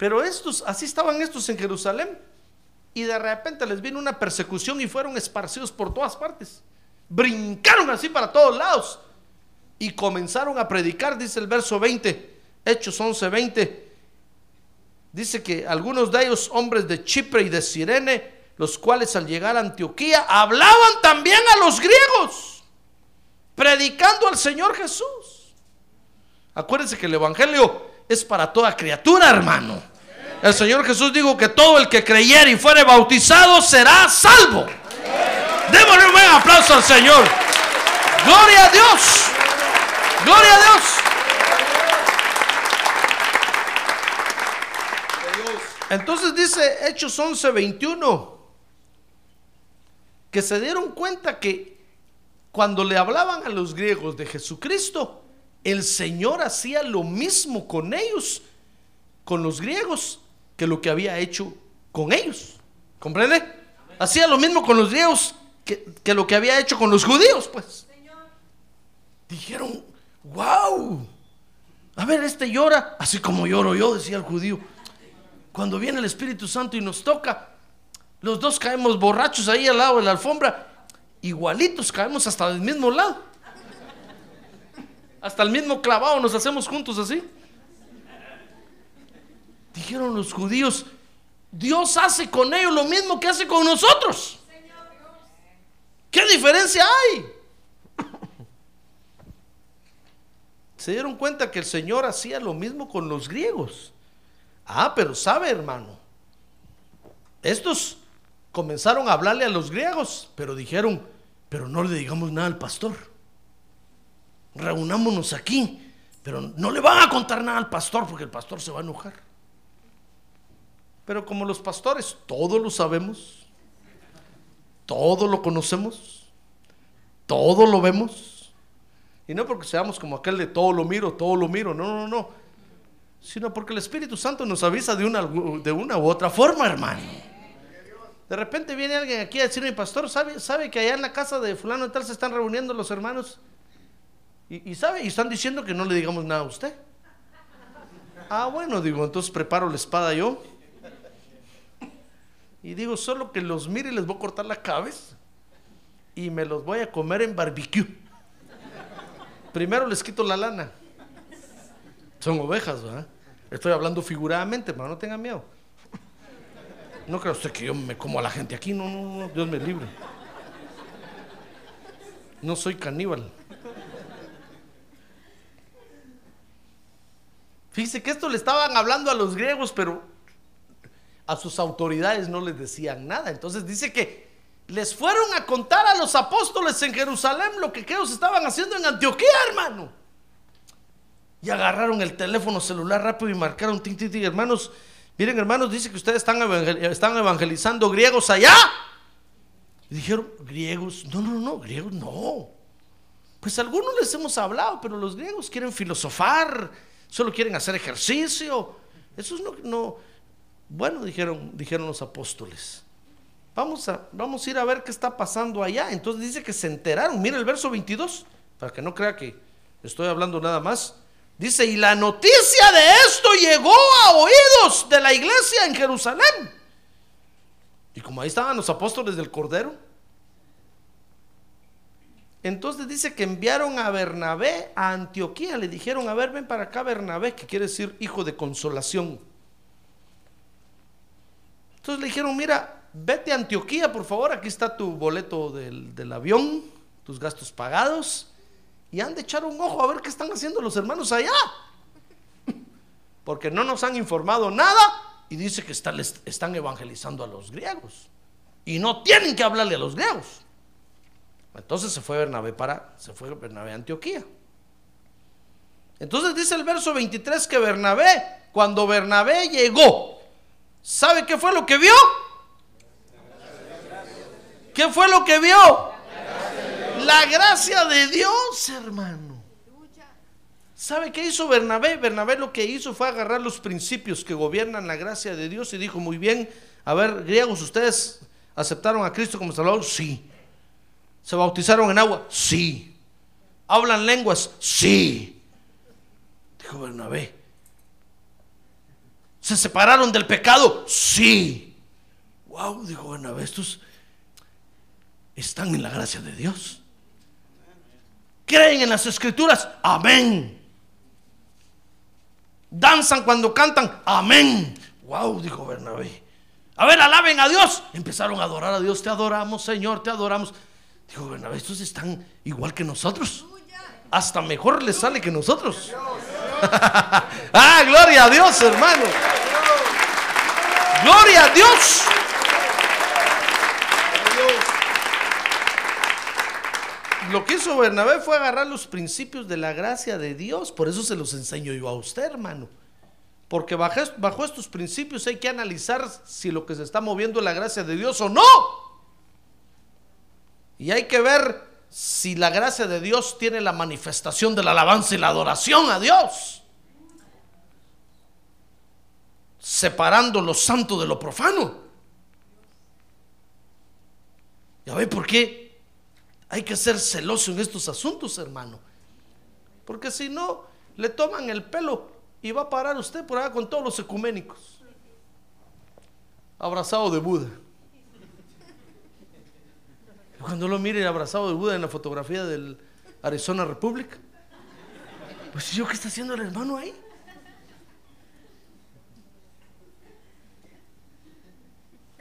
Pero estos, así estaban estos en Jerusalén. Y de repente les vino una persecución y fueron esparcidos por todas partes brincaron así para todos lados y comenzaron a predicar, dice el verso 20, Hechos 11, 20. Dice que algunos de ellos, hombres de Chipre y de Sirene, los cuales al llegar a Antioquía hablaban también a los griegos, predicando al Señor Jesús. Acuérdense que el Evangelio es para toda criatura, hermano. El Señor Jesús dijo que todo el que creyera y fuere bautizado será salvo. Démosle un buen aplauso al Señor. Gloria a Dios. Gloria a Dios. Entonces dice Hechos 11, 21, que se dieron cuenta que cuando le hablaban a los griegos de Jesucristo, el Señor hacía lo mismo con ellos, con los griegos, que lo que había hecho con ellos. ¿Comprende? Hacía lo mismo con los griegos que, lo que había hecho con los judíos, pues. Dijeron, wow, a ver, este llora, así como lloro yo, decía el judío. Cuando viene el Espíritu Santo y nos toca, los dos caemos borrachos ahí al lado de la alfombra, igualitos caemos hasta el mismo lado. Hasta el mismo clavado nos hacemos juntos así. Dijeron los judíos, Dios hace con ellos lo mismo que hace con nosotros. ¿Qué diferencia hay? Se dieron cuenta que el Señor hacía lo mismo con los griegos. Ah, pero sabe, hermano, estos comenzaron a hablarle a los griegos, pero dijeron, pero no le digamos nada al pastor. Reunámonos aquí, pero no le van a contar nada al pastor porque el pastor se va a enojar. Pero como los pastores, todo lo sabemos, todo lo conocemos, todo lo vemos. Y no porque seamos como aquel de todo lo miro, todo lo miro, no, no, no. Sino porque el Espíritu Santo nos avisa de una, de una u otra forma, hermano. De repente viene alguien aquí a decirme, pastor, ¿sabe, ¿sabe que allá en la casa de fulano y tal se están reuniendo los hermanos? Y, sabe, y están diciendo que no le digamos nada a usted. Ah, bueno, digo, entonces preparo la espada yo. Y digo, solo que los mire y les voy a cortar la cabeza. Y me los voy a comer en barbecue. Primero les quito la lana. Son ovejas, ¿verdad? Estoy hablando figuradamente, pero no tenga miedo. No creo usted que yo me como a la gente aquí, no, no, no, Dios me libre. No soy caníbal. Fíjese que esto le estaban hablando a los griegos, pero a sus autoridades no les decían nada. Entonces dice que les fueron a contar a los apóstoles en Jerusalén lo que ellos estaban haciendo en Antioquía, hermano. Y agarraron el teléfono celular rápido y marcaron, tin, tin, hermanos, miren hermanos, dice que ustedes están, están evangelizando griegos allá. Y dijeron, griegos, no, no, no, griegos no. Pues algunos les hemos hablado, pero los griegos quieren filosofar, solo quieren hacer ejercicio. Eso no, no. Bueno, dijeron, dijeron los apóstoles. Vamos a, vamos a ir a ver qué está pasando allá. Entonces dice que se enteraron. Mira el verso 22, para que no crea que estoy hablando nada más. Dice, y la noticia de esto llegó a oídos de la iglesia en Jerusalén. Y como ahí estaban los apóstoles del Cordero, entonces dice que enviaron a Bernabé a Antioquía. Le dijeron, a ver, ven para acá Bernabé, que quiere decir hijo de consolación. Entonces le dijeron, mira, vete a Antioquía, por favor, aquí está tu boleto del, avión, tus gastos pagados y han de echar un ojo a ver qué están haciendo los hermanos allá. Porque no nos han informado nada y dice que están evangelizando a los griegos. Y no tienen que hablarle a los griegos. Entonces se fue Bernabé para, se fue Bernabé a Antioquía. Entonces dice el verso 23 que Bernabé, cuando Bernabé llegó, ¿sabe qué fue lo que vio? ¿Qué fue lo que vio? La gracia de Dios, hermano. ¿Sabe qué hizo Bernabé? Bernabé lo que hizo fue agarrar los principios que gobiernan la gracia de Dios y dijo, muy bien, a ver, griegos, ¿ustedes aceptaron a Cristo como Salvador? Sí. ¿Se bautizaron en agua? Sí. ¿Hablan lenguas? Sí. Dijo Bernabé. ¿Se separaron del pecado? Sí. Wow, dijo Bernabé, estos están en la gracia de Dios creen en las escrituras, amén. Danzan cuando cantan, amén. Wow, dijo Bernabé. A ver, alaben a Dios. Empezaron a adorar a Dios. Te adoramos, Señor, te adoramos. Dijo Bernabé, estos están igual que nosotros. Hasta mejor les sale que nosotros. ah, gloria a Dios, hermano. Gloria a Dios. lo que hizo Bernabé fue agarrar los principios de la gracia de Dios. Por eso se los enseño yo a usted, hermano. Porque bajo, bajo estos principios hay que analizar si lo que se está moviendo es la gracia de Dios o no. Y hay que ver si la gracia de Dios tiene la manifestación de la alabanza y la adoración a Dios. Separando lo santo de lo profano. ¿Ya ve por qué? Hay que ser celoso en estos asuntos, hermano. Porque si no, le toman el pelo y va a parar usted por allá con todos los ecuménicos. Abrazado de Buda. Cuando lo mire abrazado de Buda en la fotografía del Arizona Republic, pues yo qué está haciendo el hermano ahí.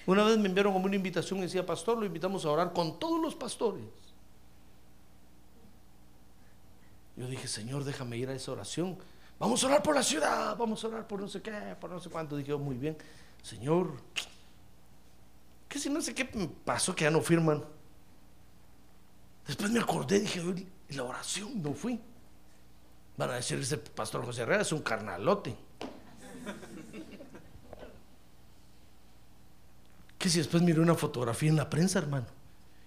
Una vez me enviaron como una invitación y decía, pastor, lo invitamos a orar con todos los pastores. Yo dije, Señor, déjame ir a esa oración. Vamos a orar por la ciudad, vamos a orar por no sé qué, por no sé cuánto. Dije, oh, muy bien, Señor, ¿qué si no sé qué pasó que ya no firman? Después me acordé, dije, la oración no fui. Van a decir, ese pastor José Herrera es un carnalote. Que si después miré una fotografía en la prensa, hermano.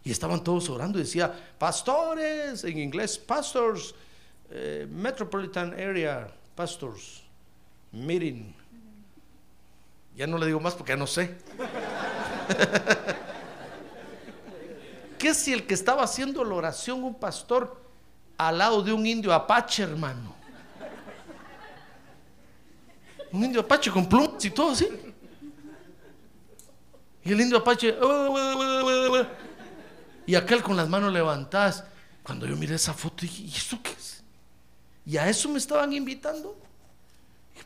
Y estaban todos orando y decía, pastores, en inglés, pastors, eh, Metropolitan Area, pastors, meeting. Ya no le digo más porque ya no sé. ¿Qué si el que estaba haciendo la oración, un pastor, al lado de un indio apache, hermano? Un indio apache con plumas y todo así. Y el indio apache, "Oh, oh, oh, oh, oh". y aquel con las manos levantadas. Cuando yo miré esa foto, dije, ¿y esto qué es? ¿Y a eso me estaban invitando?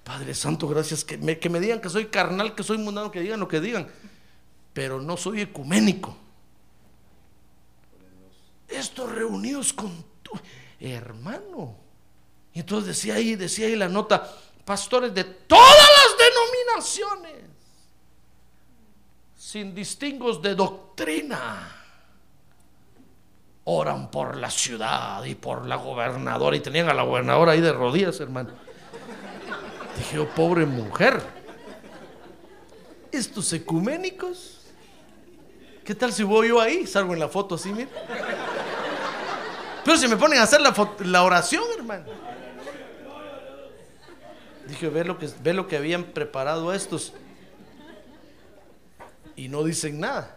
Padre Santo, gracias que me, que me digan que soy carnal, que soy mundano, que digan lo que digan. Pero no soy ecuménico. Estos reunidos con tu hermano. Y entonces decía ahí, decía ahí la nota, pastores de todas las denominaciones, sin distingos de doctrina, oran por la ciudad y por la gobernadora. Y tenían a la gobernadora ahí de rodillas, hermano. Dije, oh, pobre mujer. Estos ecuménicos. ¿Qué tal si voy yo ahí? Salgo en la foto así, mira. Pero si me ponen a hacer la, la oración, hermano. Dije, ve lo, que, ve lo que habían preparado estos. Y no dicen nada.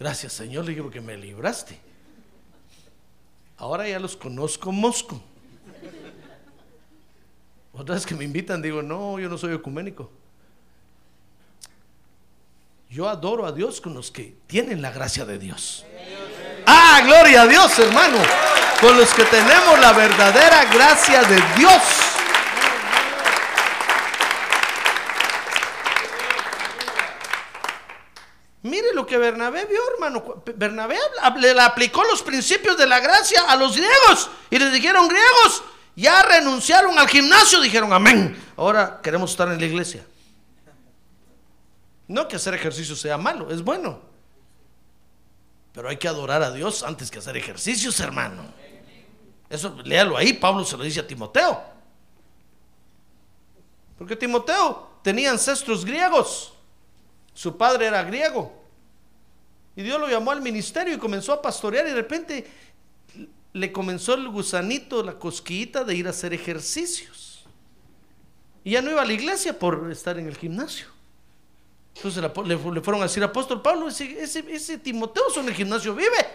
Gracias, Señor, le dije, porque me libraste. Ahora ya los conozco mosco. Otra vez que me invitan, digo, no, yo no soy ecuménico. Yo adoro a Dios con los que tienen la gracia de Dios. Ah, gloria a Dios, hermano. Con los que tenemos la verdadera gracia de Dios. Mire lo que Bernabé vio, hermano. Bernabé le aplicó los principios de la gracia a los griegos. Y les dijeron, griegos, ya renunciaron al gimnasio. Dijeron, amén. Ahora queremos estar en la iglesia. No que hacer ejercicio sea malo, es bueno. Pero hay que adorar a Dios antes que hacer ejercicios, hermano. Eso, léalo ahí, Pablo se lo dice a Timoteo. Porque Timoteo tenía ancestros griegos. Su padre era griego. Y Dios lo llamó al ministerio y comenzó a pastorear y de repente le comenzó el gusanito, la cosquillita de ir a hacer ejercicios. Y ya no iba a la iglesia por estar en el gimnasio. Entonces le, fueron a decir, apóstol Pablo, ese, Timoteo en el gimnasio vive.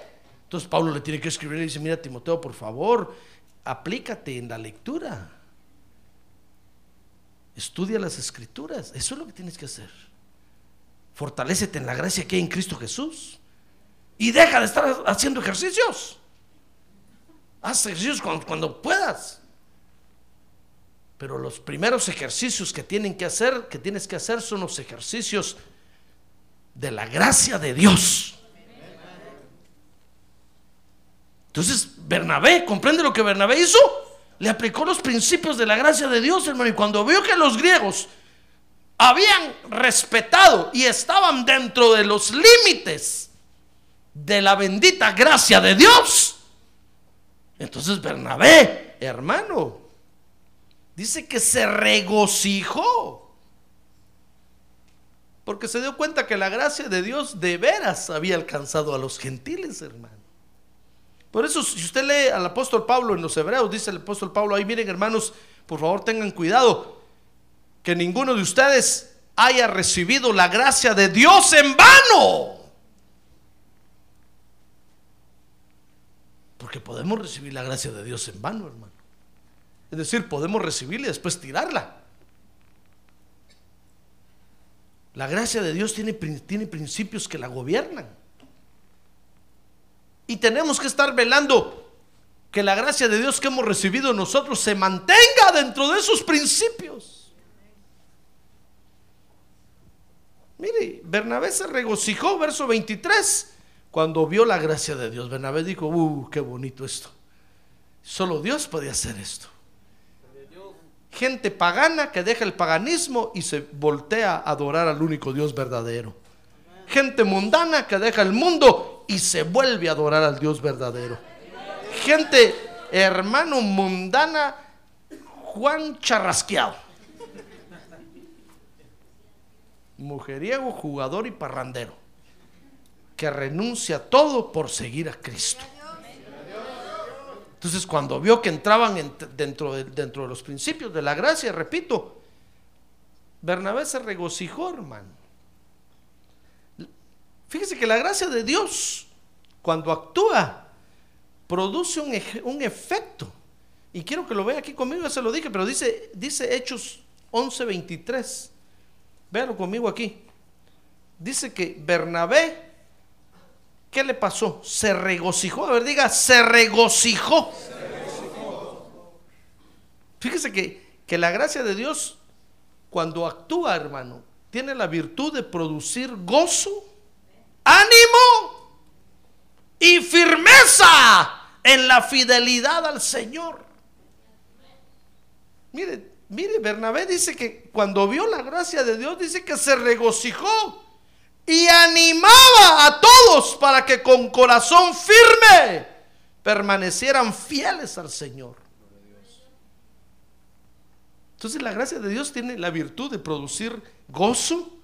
Entonces Pablo le tiene que escribir y dice, mira Timoteo, por favor, aplícate en la lectura. Estudia las escrituras. Eso es lo que tienes que hacer. Fortalécete en la gracia que hay en Cristo Jesús. Y deja de estar haciendo ejercicios. Haz ejercicios cuando puedas. Pero los primeros ejercicios que tienen que hacer, que tienes que hacer son los ejercicios de la gracia de Dios. Entonces, Bernabé, ¿comprende lo que Bernabé hizo? Le aplicó los principios de la gracia de Dios, hermano. Y cuando vio que los griegos habían respetado y estaban dentro de los límites de la bendita gracia de Dios, entonces Bernabé, hermano, dice que se regocijó. Porque se dio cuenta que la gracia de Dios de veras había alcanzado a los gentiles, hermano. Por eso, si usted lee al apóstol Pablo en los Hebreos, dice el apóstol Pablo, ahí miren hermanos, por favor tengan cuidado, que ninguno de ustedes haya recibido la gracia de Dios en vano. Porque podemos recibir la gracia de Dios en vano, hermano. Es decir, podemos recibirla y después tirarla. La gracia de Dios tiene, tiene principios que la gobiernan. Y tenemos que estar velando que la gracia de Dios que hemos recibido nosotros se mantenga dentro de esos principios. Mire, Bernabé se regocijó, verso 23, cuando vio la gracia de Dios. Bernabé dijo, uh, qué bonito esto. Solo Dios podía hacer esto. Gente pagana que deja el paganismo y se voltea a adorar al único Dios verdadero. Gente mundana que deja el mundo y se vuelve a adorar al Dios verdadero. Gente, hermano, mundana, Juan charrasqueado. mujeriego, jugador y parrandero, que renuncia a todo por seguir a Cristo. Entonces cuando vio que entraban en- dentro, de, los principios de la gracia, repito, Bernabé se regocijó, hermano. Fíjese que la gracia de Dios, cuando actúa, produce un efecto. Y quiero que lo vea aquí conmigo, ya se lo dije, pero dice, dice Hechos 11:23. Véalo conmigo aquí. Dice que Bernabé, ¿qué le pasó? Se regocijó. A ver, diga, se regocijó. Fíjese que, que la gracia de Dios, cuando actúa, hermano, tiene la virtud de producir gozo, ánimo y firmeza en la fidelidad al Señor. Mire, mire, Bernabé dice que cuando vio la gracia de Dios, dice que se regocijó y animaba a todos para que con corazón firme permanecieran fieles al Señor. Entonces la gracia de Dios tiene la virtud de producir gozo,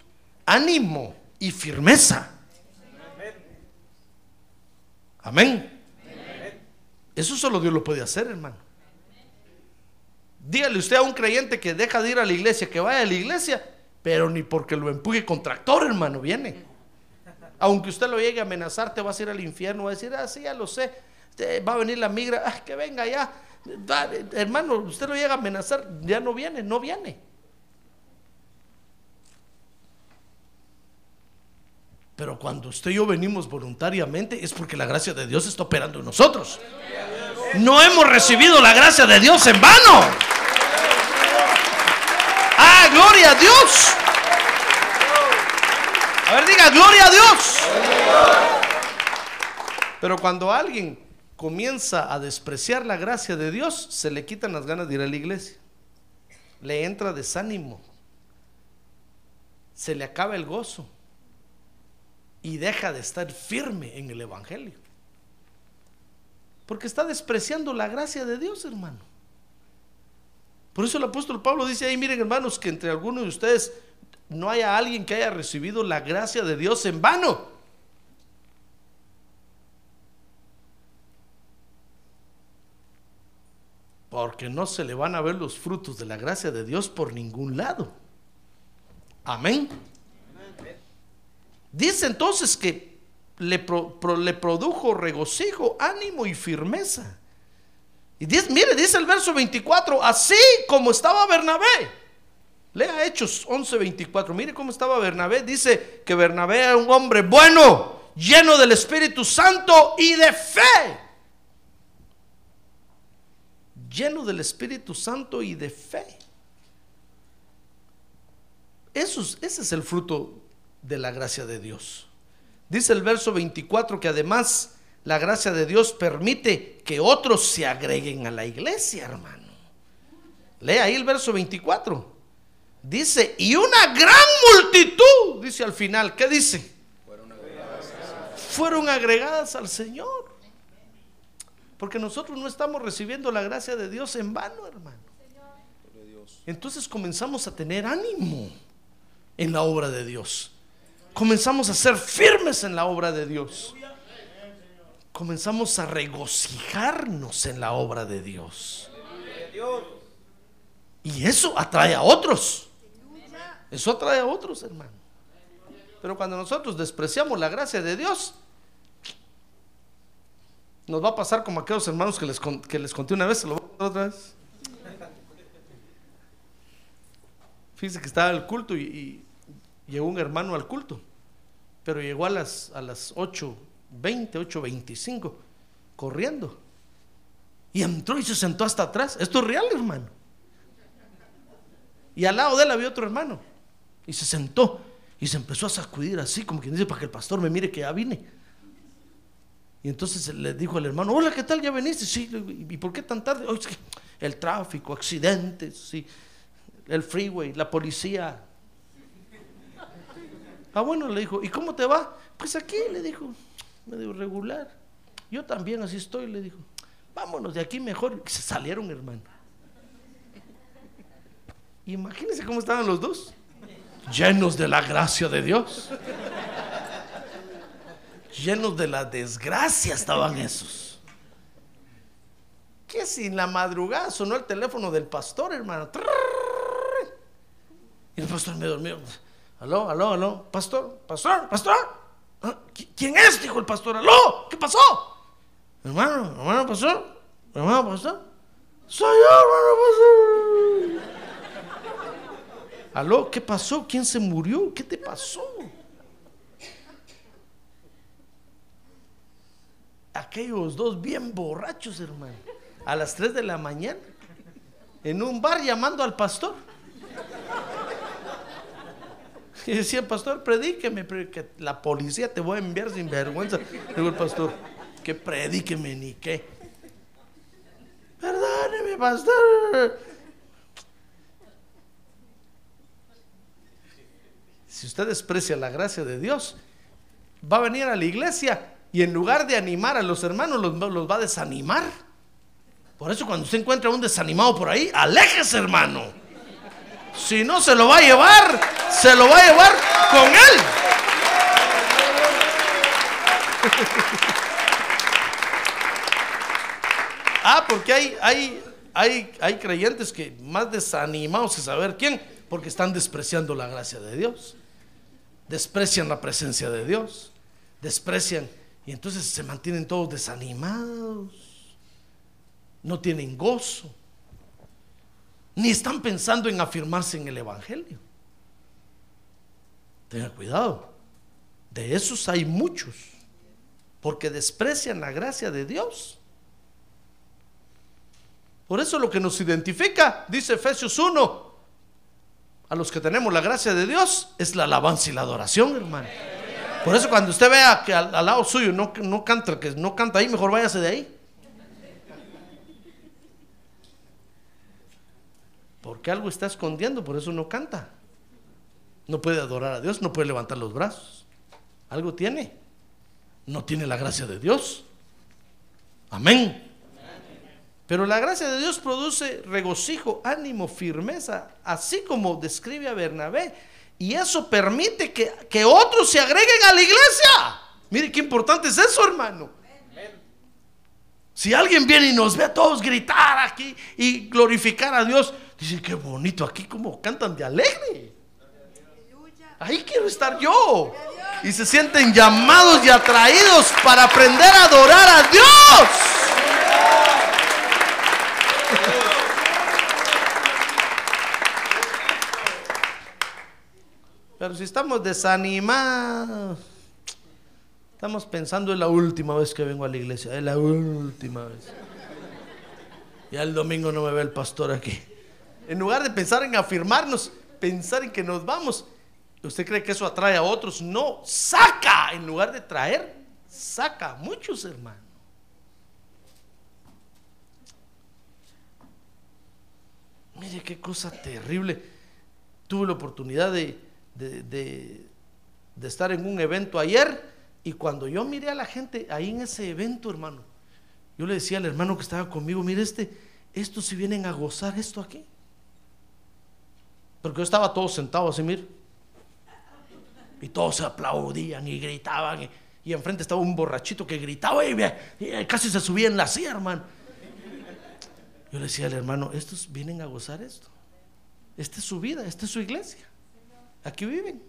ánimo y firmeza. Amén. Eso solo Dios lo puede hacer, hermano. Dígale usted a un creyente que deja de ir a la iglesia, que vaya a la iglesia, pero ni porque lo empuje con tractor, hermano, viene. Aunque usted lo llegue a amenazar, te vas a ir al infierno, va a decir, ah, sí, ya lo sé, va a venir la migra, ah, que venga ya. Hermano, usted lo llega a amenazar, ya no viene, no viene. Pero cuando usted y yo venimos voluntariamente es porque la gracia de Dios está operando en nosotros. No hemos recibido la gracia de Dios en vano. Gloria a Dios. A ver, diga, gloria a Dios. Pero cuando alguien comienza a despreciar la gracia de Dios, se le quitan las ganas de ir a la iglesia. Le entra desánimo. Se le acaba el gozo. Y deja de estar firme en el Evangelio. Porque está despreciando la gracia de Dios, hermano. Por eso el apóstol Pablo dice ahí, miren hermanos, que entre algunos de ustedes no haya alguien que haya recibido la gracia de Dios en vano. Porque no se le van a ver los frutos de la gracia de Dios por ningún lado. Amén. Dice entonces que le, le produjo regocijo, ánimo y firmeza. Y dice, mire, dice el verso 24, así como estaba Bernabé. Lea Hechos 11, 24. Mire cómo estaba Bernabé. Dice que Bernabé era un hombre bueno, lleno del Espíritu Santo y de fe. Lleno del Espíritu Santo y de fe. Eso es- ese es el fruto de la gracia de Dios. Dice el verso 24 que además la gracia de Dios permite que otros se agreguen a la iglesia, hermano. Lea ahí el verso 24. Dice, y una gran multitud, dice al final, ¿qué dice? Fueron agregadas al Señor. Porque nosotros no estamos recibiendo la gracia de Dios en vano, hermano. Entonces comenzamos a tener ánimo en la obra de Dios. Comenzamos a ser firmes en la obra de Dios. Comenzamos a regocijarnos en la obra de Dios. Y eso atrae a otros. Eso atrae a otros, hermano. Pero cuando nosotros despreciamos la gracia de Dios, nos va a pasar como aquellos hermanos que les, que les conté una vez, se lo voy a contar otra vez. Fíjense que estaba el culto y, llegó un hermano al culto, pero llegó a las, a las 8.20, 8.25, corriendo. Y entró y se sentó hasta atrás. Esto es real, hermano. Y al lado de él había otro hermano. Y se sentó y se empezó a sacudir así, como quien dice, para que el pastor me mire que ya vine. Y entonces le dijo al hermano, hola, ¿qué tal? ¿Ya veniste? Sí, ¿y por qué tan tarde? "Oh, es que el tráfico, accidentes, sí, el freeway, la policía. Ah, bueno, le dijo, ¿y cómo te va? Pues aquí, le dijo, medio regular. Yo también así estoy, le dijo. Vámonos de aquí mejor. Se salieron, hermano. Imagínense cómo estaban los dos. llenos de la gracia de Dios. Llenos de la desgracia estaban esos. Que si en la madrugada sonó el teléfono del pastor, hermano. Y el pastor me dormió. Aló, aló, aló. Pastor, pastor, pastor. Ah, ¿qui- ¿Quién es? Dijo el pastor. Aló, ¿qué pasó? Hermano, hermano, pastor. Hermano, pastor. Soy yo, hermano, pastor. Aló, ¿qué pasó? ¿Quién se murió? ¿Qué te pasó? Aquellos dos bien borrachos, hermano. A las 3 de la mañana. En un bar llamando al pastor. Y decía, pastor, predíqueme, pre- que la policía te voy a enviar sin vergüenza. Digo el pastor, que predíqueme ni qué. Perdóneme, pastor. Si usted desprecia la gracia de Dios, va a venir a la iglesia y en lugar de animar a los hermanos, los, los va a desanimar. Por eso cuando usted encuentra a un desanimado por ahí, aléjese, hermano. Si no se lo va a llevar, se lo va a llevar con él. Ah, porque hay, hay, hay, hay creyentes que más desanimados que saber quién, porque están despreciando la gracia de Dios. Desprecian la presencia de Dios. Desprecian. Y entonces se mantienen todos desanimados. No tienen gozo. Ni están pensando en afirmarse en el Evangelio. Tenga cuidado. De esos hay muchos. Porque desprecian la gracia de Dios. Por eso lo que nos identifica, dice Efesios 1, a los que tenemos la gracia de Dios, es la alabanza y la adoración, hermano. Por eso cuando usted vea que al, al lado suyo no, no canta, que no canta ahí, mejor váyase de ahí. Porque algo está escondiendo, por eso no canta. No puede adorar a Dios, no puede levantar los brazos. Algo tiene. No tiene la gracia de Dios. Amén. Pero la gracia de Dios produce regocijo, ánimo, firmeza, así como describe a Bernabé. Y eso permite que, que otros se agreguen a la iglesia. Mire qué importante es eso, hermano. Si alguien viene y nos ve a todos gritar aquí y glorificar a Dios, dice qué bonito aquí como cantan de alegre. Ahí quiero estar yo. Y se sienten llamados y atraídos para aprender a adorar a Dios. Pero si estamos desanimados, estamos pensando en la última vez que vengo a la iglesia, es la última vez. Ya el domingo no me ve el pastor aquí. En lugar de pensar en afirmarnos, pensar en que nos vamos, ¿usted cree que eso atrae a otros? No, saca, en lugar de traer, saca a muchos hermanos. Mire qué cosa terrible. Tuve la oportunidad de, de, de- estar en un evento ayer y cuando yo miré a la gente ahí en ese evento, hermano, yo le decía al hermano que estaba conmigo, mire este, estos si vienen a gozar esto aquí. Porque yo estaba todo sentado así, mire. Y todos se aplaudían y gritaban. Y, y enfrente estaba un borrachito que gritaba y, vea, y casi se subía en la silla, hermano. Yo le decía al hermano, estos vienen a gozar esto. Esta es su vida, esta es su iglesia. Aquí viven.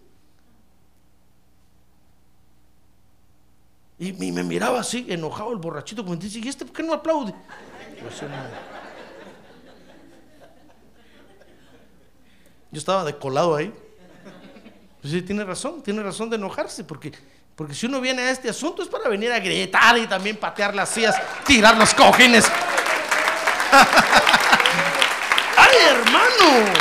Y, me miraba así, enojado el borrachito, como dice, ¿y este por qué no aplaude? Yo, así, no. Yo estaba de colado ahí. Pues sí, tiene razón, tiene razón de enojarse, porque, porque si uno viene a este asunto es para venir a gritar y también patear las sillas, tirar los cojines. ¡Ay, hermano!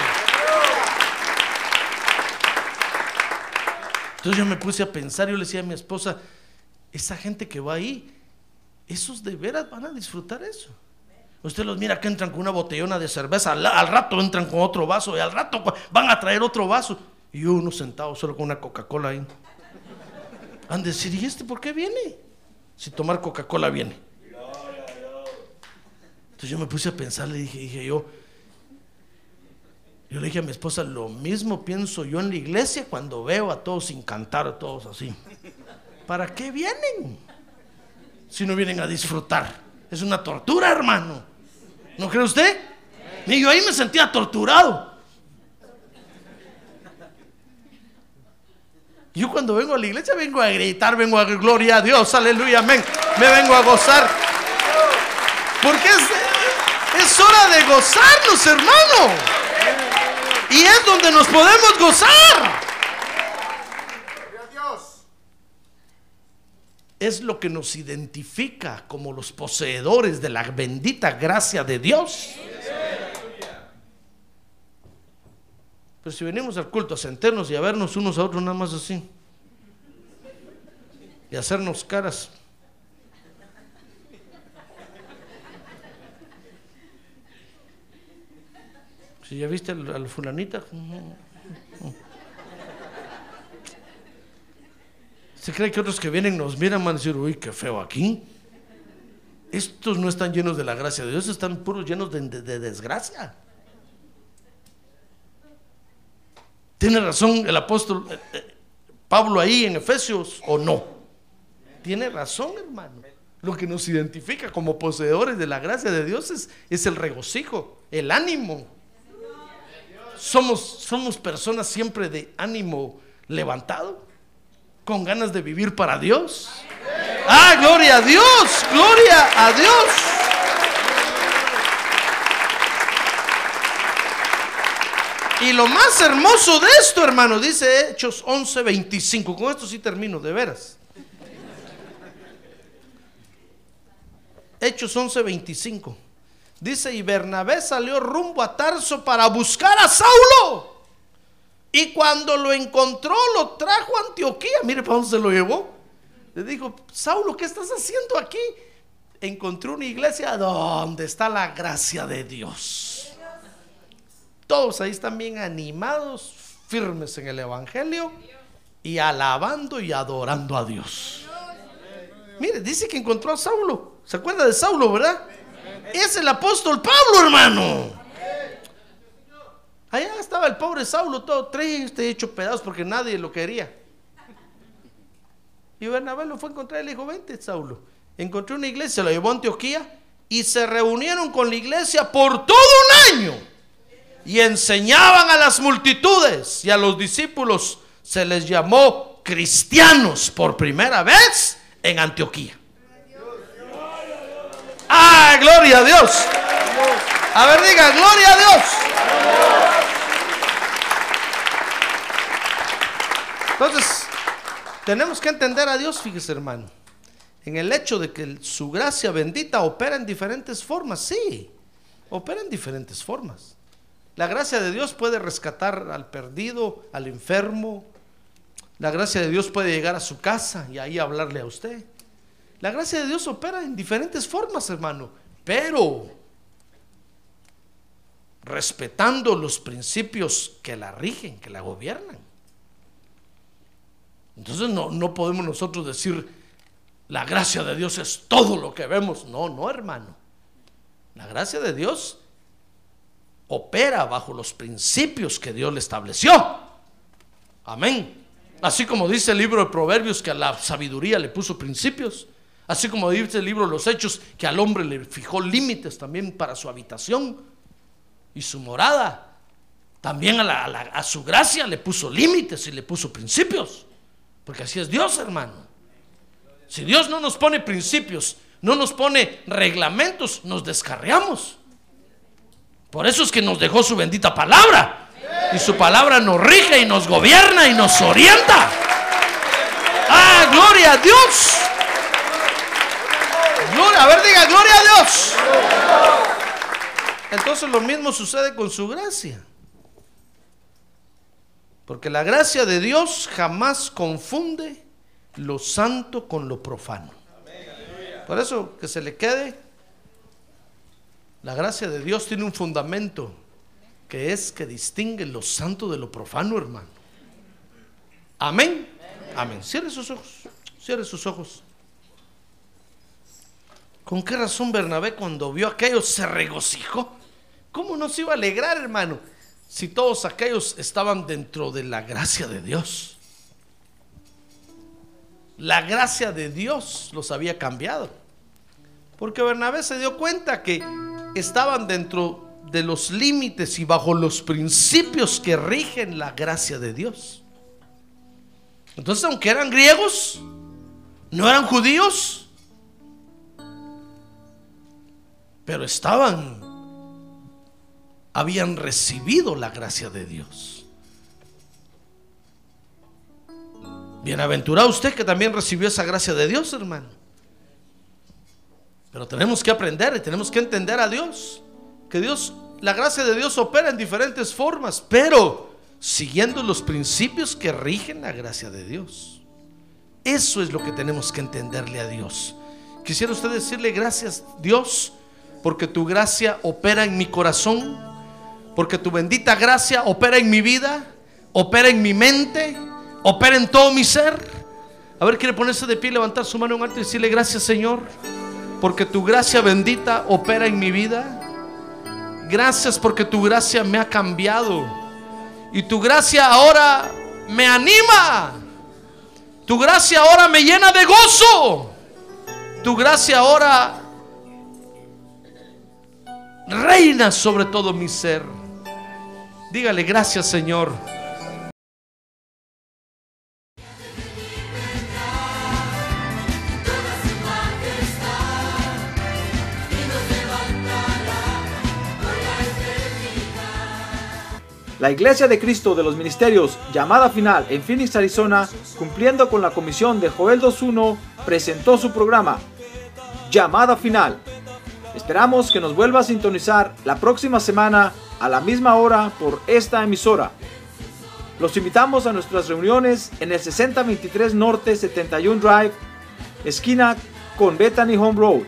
Entonces yo me puse a pensar, yo le decía a mi esposa, esa gente que va ahí, esos de veras van a disfrutar eso. Usted los mira que entran con una botellona de cerveza, al, rato entran con otro vaso y al rato van a traer otro vaso. Y uno sentado solo con una Coca-Cola ahí. Han de decir, ¿y este por qué viene? Si tomar Coca-Cola viene. Entonces yo me puse a pensar, le dije, dije yo, Yo le dije a mi esposa, lo mismo pienso yo en la iglesia cuando veo a todos sin cantar, a todos así. ¿Para qué vienen? Si no vienen a disfrutar. Es una tortura, hermano. ¿No cree usted? Y yo ahí me sentía torturado. Yo cuando vengo a la iglesia vengo a gritar, vengo a gloria a Dios, aleluya, amén. Me vengo a gozar. Porque es, es hora de gozarnos, hermano. Y es donde nos podemos gozar. Es lo que nos identifica como los poseedores de la bendita gracia de Dios. Pero si venimos al culto a sentarnos y a vernos unos a otros nada más así. Y hacernos caras. Si ya viste a la fulanita. ¿Se cree que otros que vienen nos miran van a decir, uy, qué feo aquí? Estos no están llenos de la gracia de Dios, están puros llenos de, de- de desgracia. ¿Tiene razón el apóstol eh, eh, Pablo ahí en Efesios o no? Tiene razón, hermano. Lo que nos identifica como poseedores de la gracia de Dios es, es el regocijo, el ánimo. Somos, somos personas siempre de ánimo levantado, con ganas de vivir para Dios. Ah, gloria a Dios, gloria a Dios. Y lo más hermoso de esto, hermano, dice Hechos 11:25. Con esto sí termino, de veras. Hechos 11:25. Dice, y Bernabé salió rumbo a Tarso para buscar a Saulo. Y cuando lo encontró, lo trajo a Antioquía. Mire para dónde se lo llevó. Le dijo, Saulo, ¿qué estás haciendo aquí? Encontré una iglesia donde está la gracia de Dios. Todos ahí están bien animados, firmes en el Evangelio y alabando y adorando a Dios. Mire, dice que encontró a Saulo. ¿Se acuerda de Saulo, verdad? Es el apóstol Pablo, hermano. Allá estaba el pobre Saulo, todo triste, hecho pedazos porque nadie lo quería. Y Bernabé lo fue a encontrar y le dijo, vente, Saulo. Encontré una iglesia, lo llevó a Antioquía y se reunieron con la iglesia por todo un año. Y enseñaban a las multitudes y a los discípulos se les llamó cristianos por primera vez en Antioquía. ¡Ah, gloria a Dios! A ver, diga, gloria a Dios. Entonces, tenemos que entender a Dios, fíjese hermano, en el hecho de que su gracia bendita opera en diferentes formas, sí, opera en diferentes formas. La gracia de Dios puede rescatar al perdido, al enfermo. La gracia de Dios puede llegar a su casa y ahí hablarle a usted. La gracia de Dios opera en diferentes formas, hermano, pero respetando los principios que la rigen, que la gobiernan. Entonces no, no podemos nosotros decir, la gracia de Dios es todo lo que vemos. No, no, hermano. La gracia de Dios opera bajo los principios que Dios le estableció. Amén. Así como dice el libro de Proverbios que a la sabiduría le puso principios. Así como dice el libro de los Hechos que al hombre le fijó límites también para su habitación y su morada. También a, la- a su gracia le puso límites y le puso principios. Porque así es Dios, hermano. Si Dios no nos pone principios, no nos pone reglamentos, nos descarriamos. Por eso es que nos dejó su bendita palabra. Y su palabra nos rige y nos gobierna y nos orienta. ¡Ah, gloria a Dios! Gloria, a ver, diga, gloria a Dios. Entonces lo mismo sucede con su gracia. Porque la gracia de Dios jamás confunde lo santo con lo profano. Por eso que se le quede, la gracia de Dios tiene un fundamento que es que distingue lo santo de lo profano, hermano. Amén. Amén. Cierre sus ojos. Cierre sus ojos. ¿Con qué razón Bernabé cuando vio aquello se regocijó? ¿Cómo no se iba a alegrar, hermano? Si todos aquellos estaban dentro de la gracia de Dios? La gracia de Dios los había cambiado. Porque Bernabé se dio cuenta que estaban dentro de los límites y bajo los principios que rigen la gracia de Dios. Entonces, aunque eran griegos, no eran judíos, pero estaban, habían recibido la gracia de Dios. Bienaventurado usted que también recibió esa gracia de Dios, hermano. Pero tenemos que aprender y tenemos que entender a Dios. Que Dios, la gracia de Dios opera en diferentes formas, pero siguiendo los principios que rigen la gracia de Dios. Eso es lo que tenemos que entenderle a Dios. Quisiera usted decirle gracias Dios porque tu gracia opera en mi corazón, porque tu bendita gracia opera en mi vida, opera en mi mente, opera en todo mi ser. A ver, quiere ponerse de pie, levantar su mano en alto y decirle gracias Señor, porque tu gracia bendita opera en mi vida. Gracias porque tu gracia me ha cambiado. Y tu gracia ahora me anima. Tu gracia ahora me llena de gozo. Tu gracia ahora reina sobre todo mi ser. Dígale gracias Señor. La Iglesia de Cristo de los Ministerios, llamada final en Phoenix, Arizona, cumpliendo con la comisión de Joel 2.1, presentó su programa, Llamada Final. Esperamos que nos vuelva a sintonizar la próxima semana a la misma hora por esta emisora. Los invitamos a nuestras reuniones en el 6023 Norte 71 Drive, esquina con Bethany Home Road.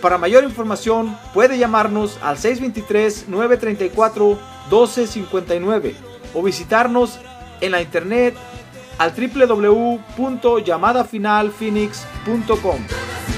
Para mayor información puede llamarnos al 623-934-1259 o visitarnos en la internet al www.llamadafinalphoenix.com.